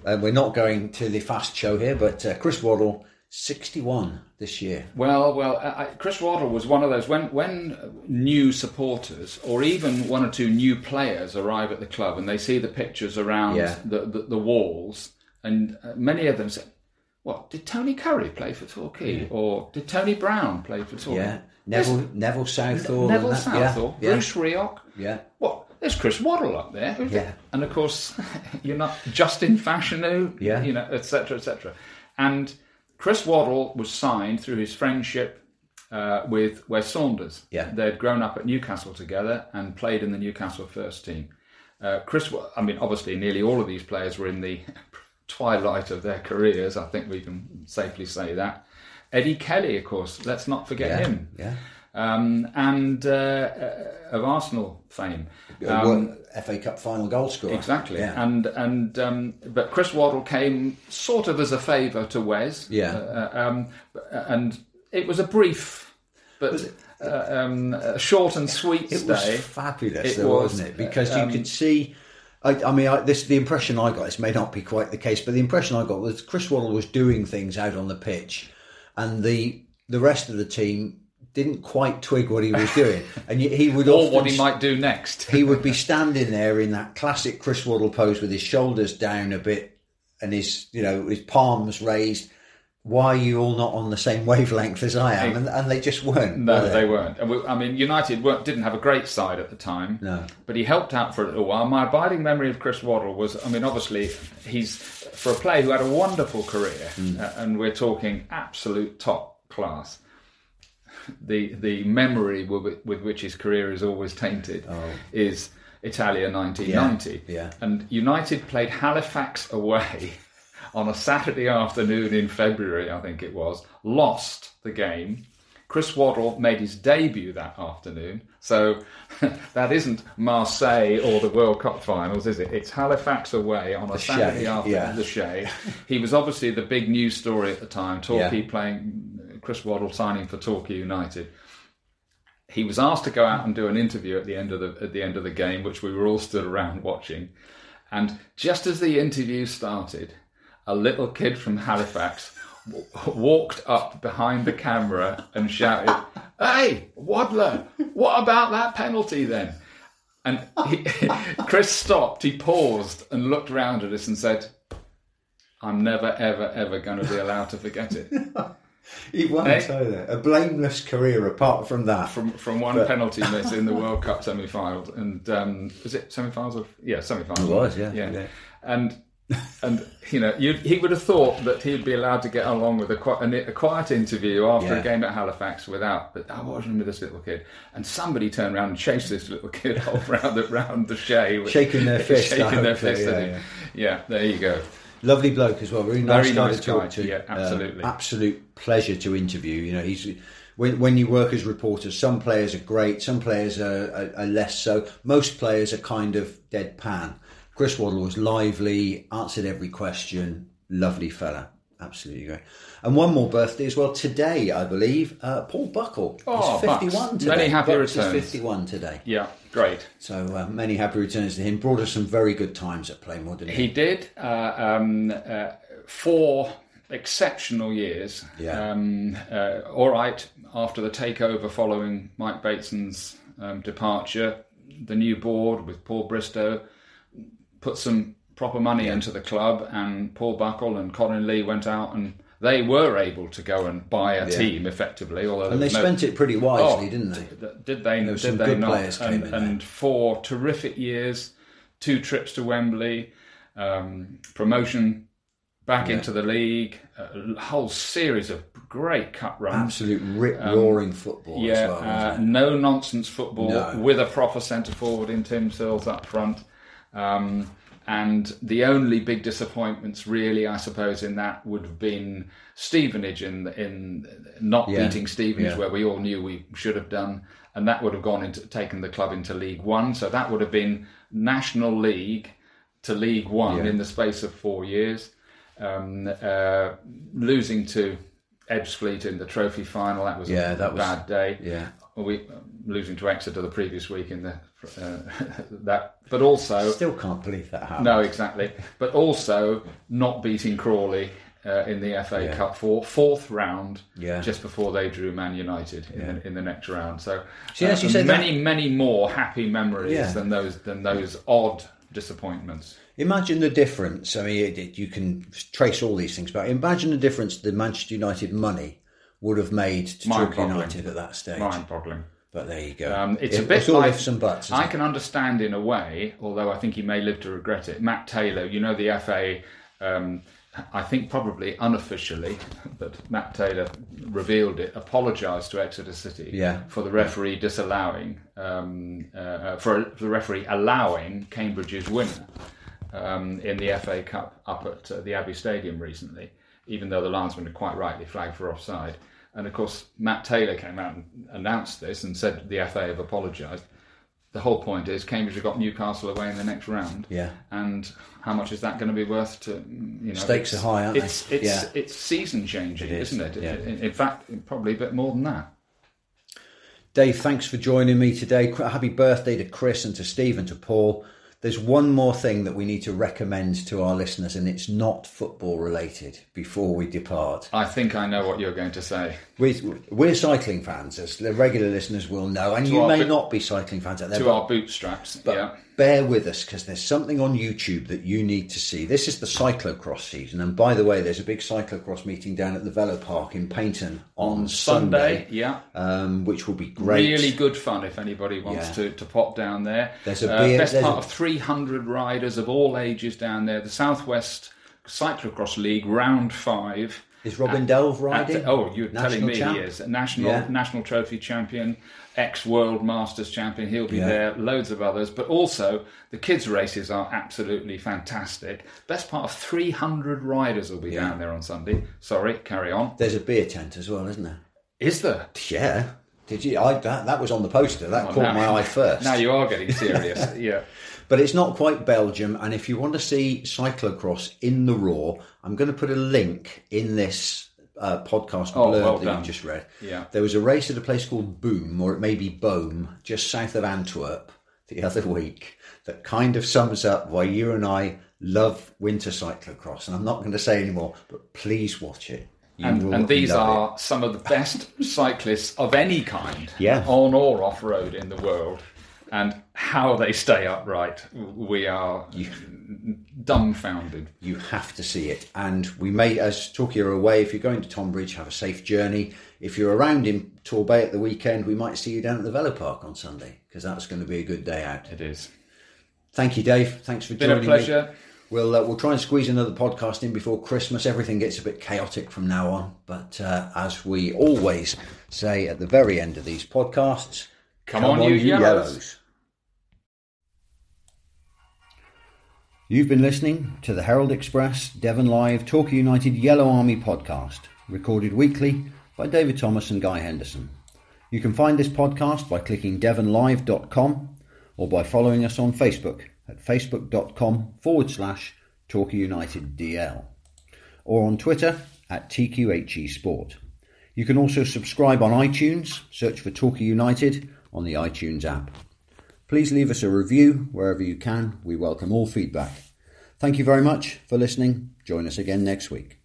Uh, we're not going to the fast show here, but uh, Chris Waddle, 61 this year. Well, well, I, Chris Waddle was one of those when when new supporters or even one or two new players arrive at the club and they see the pictures around Yeah. the, the the walls, and uh, many of them say, "What did Tony Currie play for Torquay, or did Tony Brown play for Torquay?" Yeah. Neville, Neville Southall. Neville. Southall, Yeah. Bruce Rioch. Yeah. What? There's Chris Waddle up there. Yeah. And of course, (laughs) you're not Justin Fashanu, Yeah. you know, etc., etc. And Chris Waddle was signed through his friendship uh, with Wes Saunders. Yeah. They'd grown up at Newcastle together and played in the Newcastle first team. Uh, Chris, I mean, obviously, nearly all of these players were in the (laughs) twilight of their careers. I think we can safely say that. Eddie Kelly, of course, let's not forget Yeah. him Yeah. um, and uh, uh, of Arsenal fame. Uh, Um, FA Cup final goal scorer. exactly, Yeah. and and um, but Chris Waddle came sort of as a favour to Wes. Yeah. uh, um, and it was a brief, but uh, um, a short and sweet It was fabulous, It though, was, wasn't it? Because um, you could see. I, I mean, I, this the impression I got. This may not be quite the case, but the impression I got was Chris Waddle was doing things out on the pitch, and the the rest of the team didn't quite twig what he was doing, (laughs) and he would or often what he might do next. he would be (laughs) standing there in that classic Chris Waddle pose with his shoulders down a bit and his you know his palms raised. Why are you all not on the same wavelength as I am? And, and they just weren't. No, were they weren't. And we- I mean, United weren't, didn't have a great side at the time. No. But he helped out for a little while. My abiding memory of Chris Waddle was, I mean, obviously, he's for a player who had a wonderful career, Hmm. uh, and we're talking absolute top class. The the memory with, with which his career is always tainted oh. is Italia 1990. Oh. Yeah, yeah. And United played Halifax away (laughs) on a Saturday afternoon in February, I think it was, lost the game. Chris Waddle made his debut that afternoon. So (laughs) that isn't Marseille or the World Cup finals, is it? It's Halifax away on a Saturday Shay, afternoon, yeah. the Shay. He was obviously the big news story at the time. Torquay Yeah. playing, Chris Waddle signing for Torquay United he was asked to go out and do an interview at the end of the at the end of the game, which we were all stood around (laughs) watching. And just as the interview started, a little kid from Halifax w- walked up behind the camera and shouted, "Hey, Waddler, what about that penalty then?" And he, (laughs) Chris stopped. He paused and looked round at us and said, "I'm never, ever, ever going to be allowed to forget it." (laughs) He won't Eh? either. A blameless career apart from that. from from one penalty (laughs) miss in the World Cup semi-finals, and um, was it semi-finals of yeah semi-finals? It was, yeah, yeah. yeah. And And you know, he would have thought that he'd be allowed to get along with a, qui- a quiet interview after Yeah. a game at Halifax without. But I was with this little kid, and somebody turned around and chased this little kid (laughs) off round the round the shay, Shaking their (laughs) fist, shaking their so, fist at yeah, him. Yeah, there you go. Lovely bloke as well. Really nice Very guy nice to talk guy, to. yeah, absolutely. Um, absolute pleasure to interview. You know, he's when when you work as reporters, some players are great, some players are, are, are less so. Most players are kind of deadpan. Chris Waddle was lively, answered every question. Lovely fella. Absolutely great. And one more birthday as well today, I believe. Uh, Paul Buckle. Oh, He's 51 Bucks. today. Many happy Bucks is returns. 51 today. Yeah, great. So uh, many happy returns to him. Brought us some very good times at Plainmoor, didn't he? He did uh, um, uh, four exceptional years. Yeah. Um, uh, all right, after the takeover following Mike Bateson's um, departure, the new board with Paul Bristow put some proper money into the club, and Paul Buckle and Colin Lee went out and they were able to go and buy a Yeah. team effectively. Although And they no- spent it pretty wisely, Oh, didn't they? Did they? There did some they good not? players came and, and four terrific years, two trips to Wembley, um, promotion back into the league, a whole series of great cup runs. Absolute rip roaring football Um, Yeah, as well. uh, no nonsense football No. with a proper centre forward in Tim Sills up front. Um, and the only big disappointments, really, I suppose, in that would have been Stevenage in in not Yeah. beating Stevenage, Yeah. where we all knew we should have done, and that would have gone into taken the club into League One. So that would have been National League to League One Yeah. in the space of four years. Um, uh, losing to Ebbsfleet in the trophy final, that was Yeah, a that was- bad day. Yeah. We losing to Exeter the previous week in the uh, (laughs) that, but also Still can't believe that happened. no, exactly. But also not beating Crawley uh, in the FA Yeah. Cup for fourth round, Yeah. just before they drew Man United in, the, in the next round. So, See, uh, you say, many, many more happy memories Yeah. than those than those odd disappointments. Imagine the difference. I mean, it, it- you can trace all these things, but imagine the difference the Manchester United money would have made to Mind-boggling. United at that stage. Mind-boggling. But there you go. Um, it's a bit it's all like ifs and buts. I it? can understand in a way, although I think he may live to regret it. Matt Taylor, you know the FA. Um, I think probably unofficially, (laughs) but Matt Taylor revealed it. Apologised to Exeter City Yeah. for the referee disallowing um, uh, for, for the referee allowing Cambridge's winner um, in the FA Cup up at uh, the Abbey Stadium recently, even though the linesman had quite rightly flagged for offside. And of course, Matt Taylor came out and announced this and said the FA have apologised. The whole point is Cambridge have got Newcastle away in the next round. Yeah. And how much is that going to be worth to you know? Stakes are high, aren't they? it's, It's Yeah. it's season changing, It is, isn't it? yeah. In, in fact, probably a bit more than that. Dave, thanks for joining me today. Happy birthday to Chris and to Steve and to Paul. There's one more thing that we need to recommend to our listeners, and it's not football related before we depart. I think I know what you're going to say. We're, we're cycling fans, as the regular listeners will know, and To you may bit- not be cycling fans out there. To but- our bootstraps, But yeah. Bear with us because there's something on YouTube that you need to see. This is the cyclocross season, and by the way, there's a big cyclocross meeting down at the Velo Park in Paignton on, Sunday, yeah. um, which will be great. Really good fun if anybody wants Yeah. to, to pop down there. There's a Uh, beer- best there's part a- of 300 riders of all ages down there. The Southwest Cyclocross League, round five. Is Robin At- Delve riding? the- oh, you're National telling me champ? he is. A national, Yeah. national trophy champion, ex World Masters champion. He'll be Yeah. there. Loads of others. But also, the kids' races are absolutely fantastic. Best part of 300 riders will be down there on Sunday. Sorry, carry on. There's a beer tent as well, isn't there? Is there? Yeah. Did you? I, that, that was on the poster. That caught now- my eye first. Now you are getting serious. (laughs) yeah. But it's not quite Belgium. And if you want to see cyclocross in the raw, I'm going to put a link in this uh, podcast Oh, blurb well that you just read. Yeah. There was a race at a place called Boom, or it may be Boom, just south of Antwerp the (laughs) other week that kind of sums up why you and I love winter cyclocross. And I'm not going to say anymore, but please watch it. And, and these are some of the best (laughs) cyclists of any kind, Yeah. on or off road in the world. And how they stay upright, we are dumbfounded. You have to see it. And we may, as Torquay are away, if you're going to Tonbridge, have a safe journey. If you're around in Torbay at the weekend, we might see you down at the Velo Park on Sunday because that's going to be a good day out. It is. Thank you, Dave. Thanks for Been a joining me. pleasure. We'll uh, we'll try and squeeze another podcast in before Christmas. Everything gets a bit chaotic from now on, but uh, as we always say at the very end of these podcasts, Come, on, you yellows. You've been listening to the Herald Express Devon Live Torquay United Yellow Army podcast, recorded weekly by David Thomas and Guy Henderson. You can find this podcast by clicking devonlive.com or by following us on Facebook at facebook.com forward slash Torquay United DL or on Twitter at TQHE Sport. You can also subscribe on iTunes, search for Torquay United on the iTunes app. Please leave us a review wherever you can. We welcome all feedback. Thank you very much for listening. Join us again next week.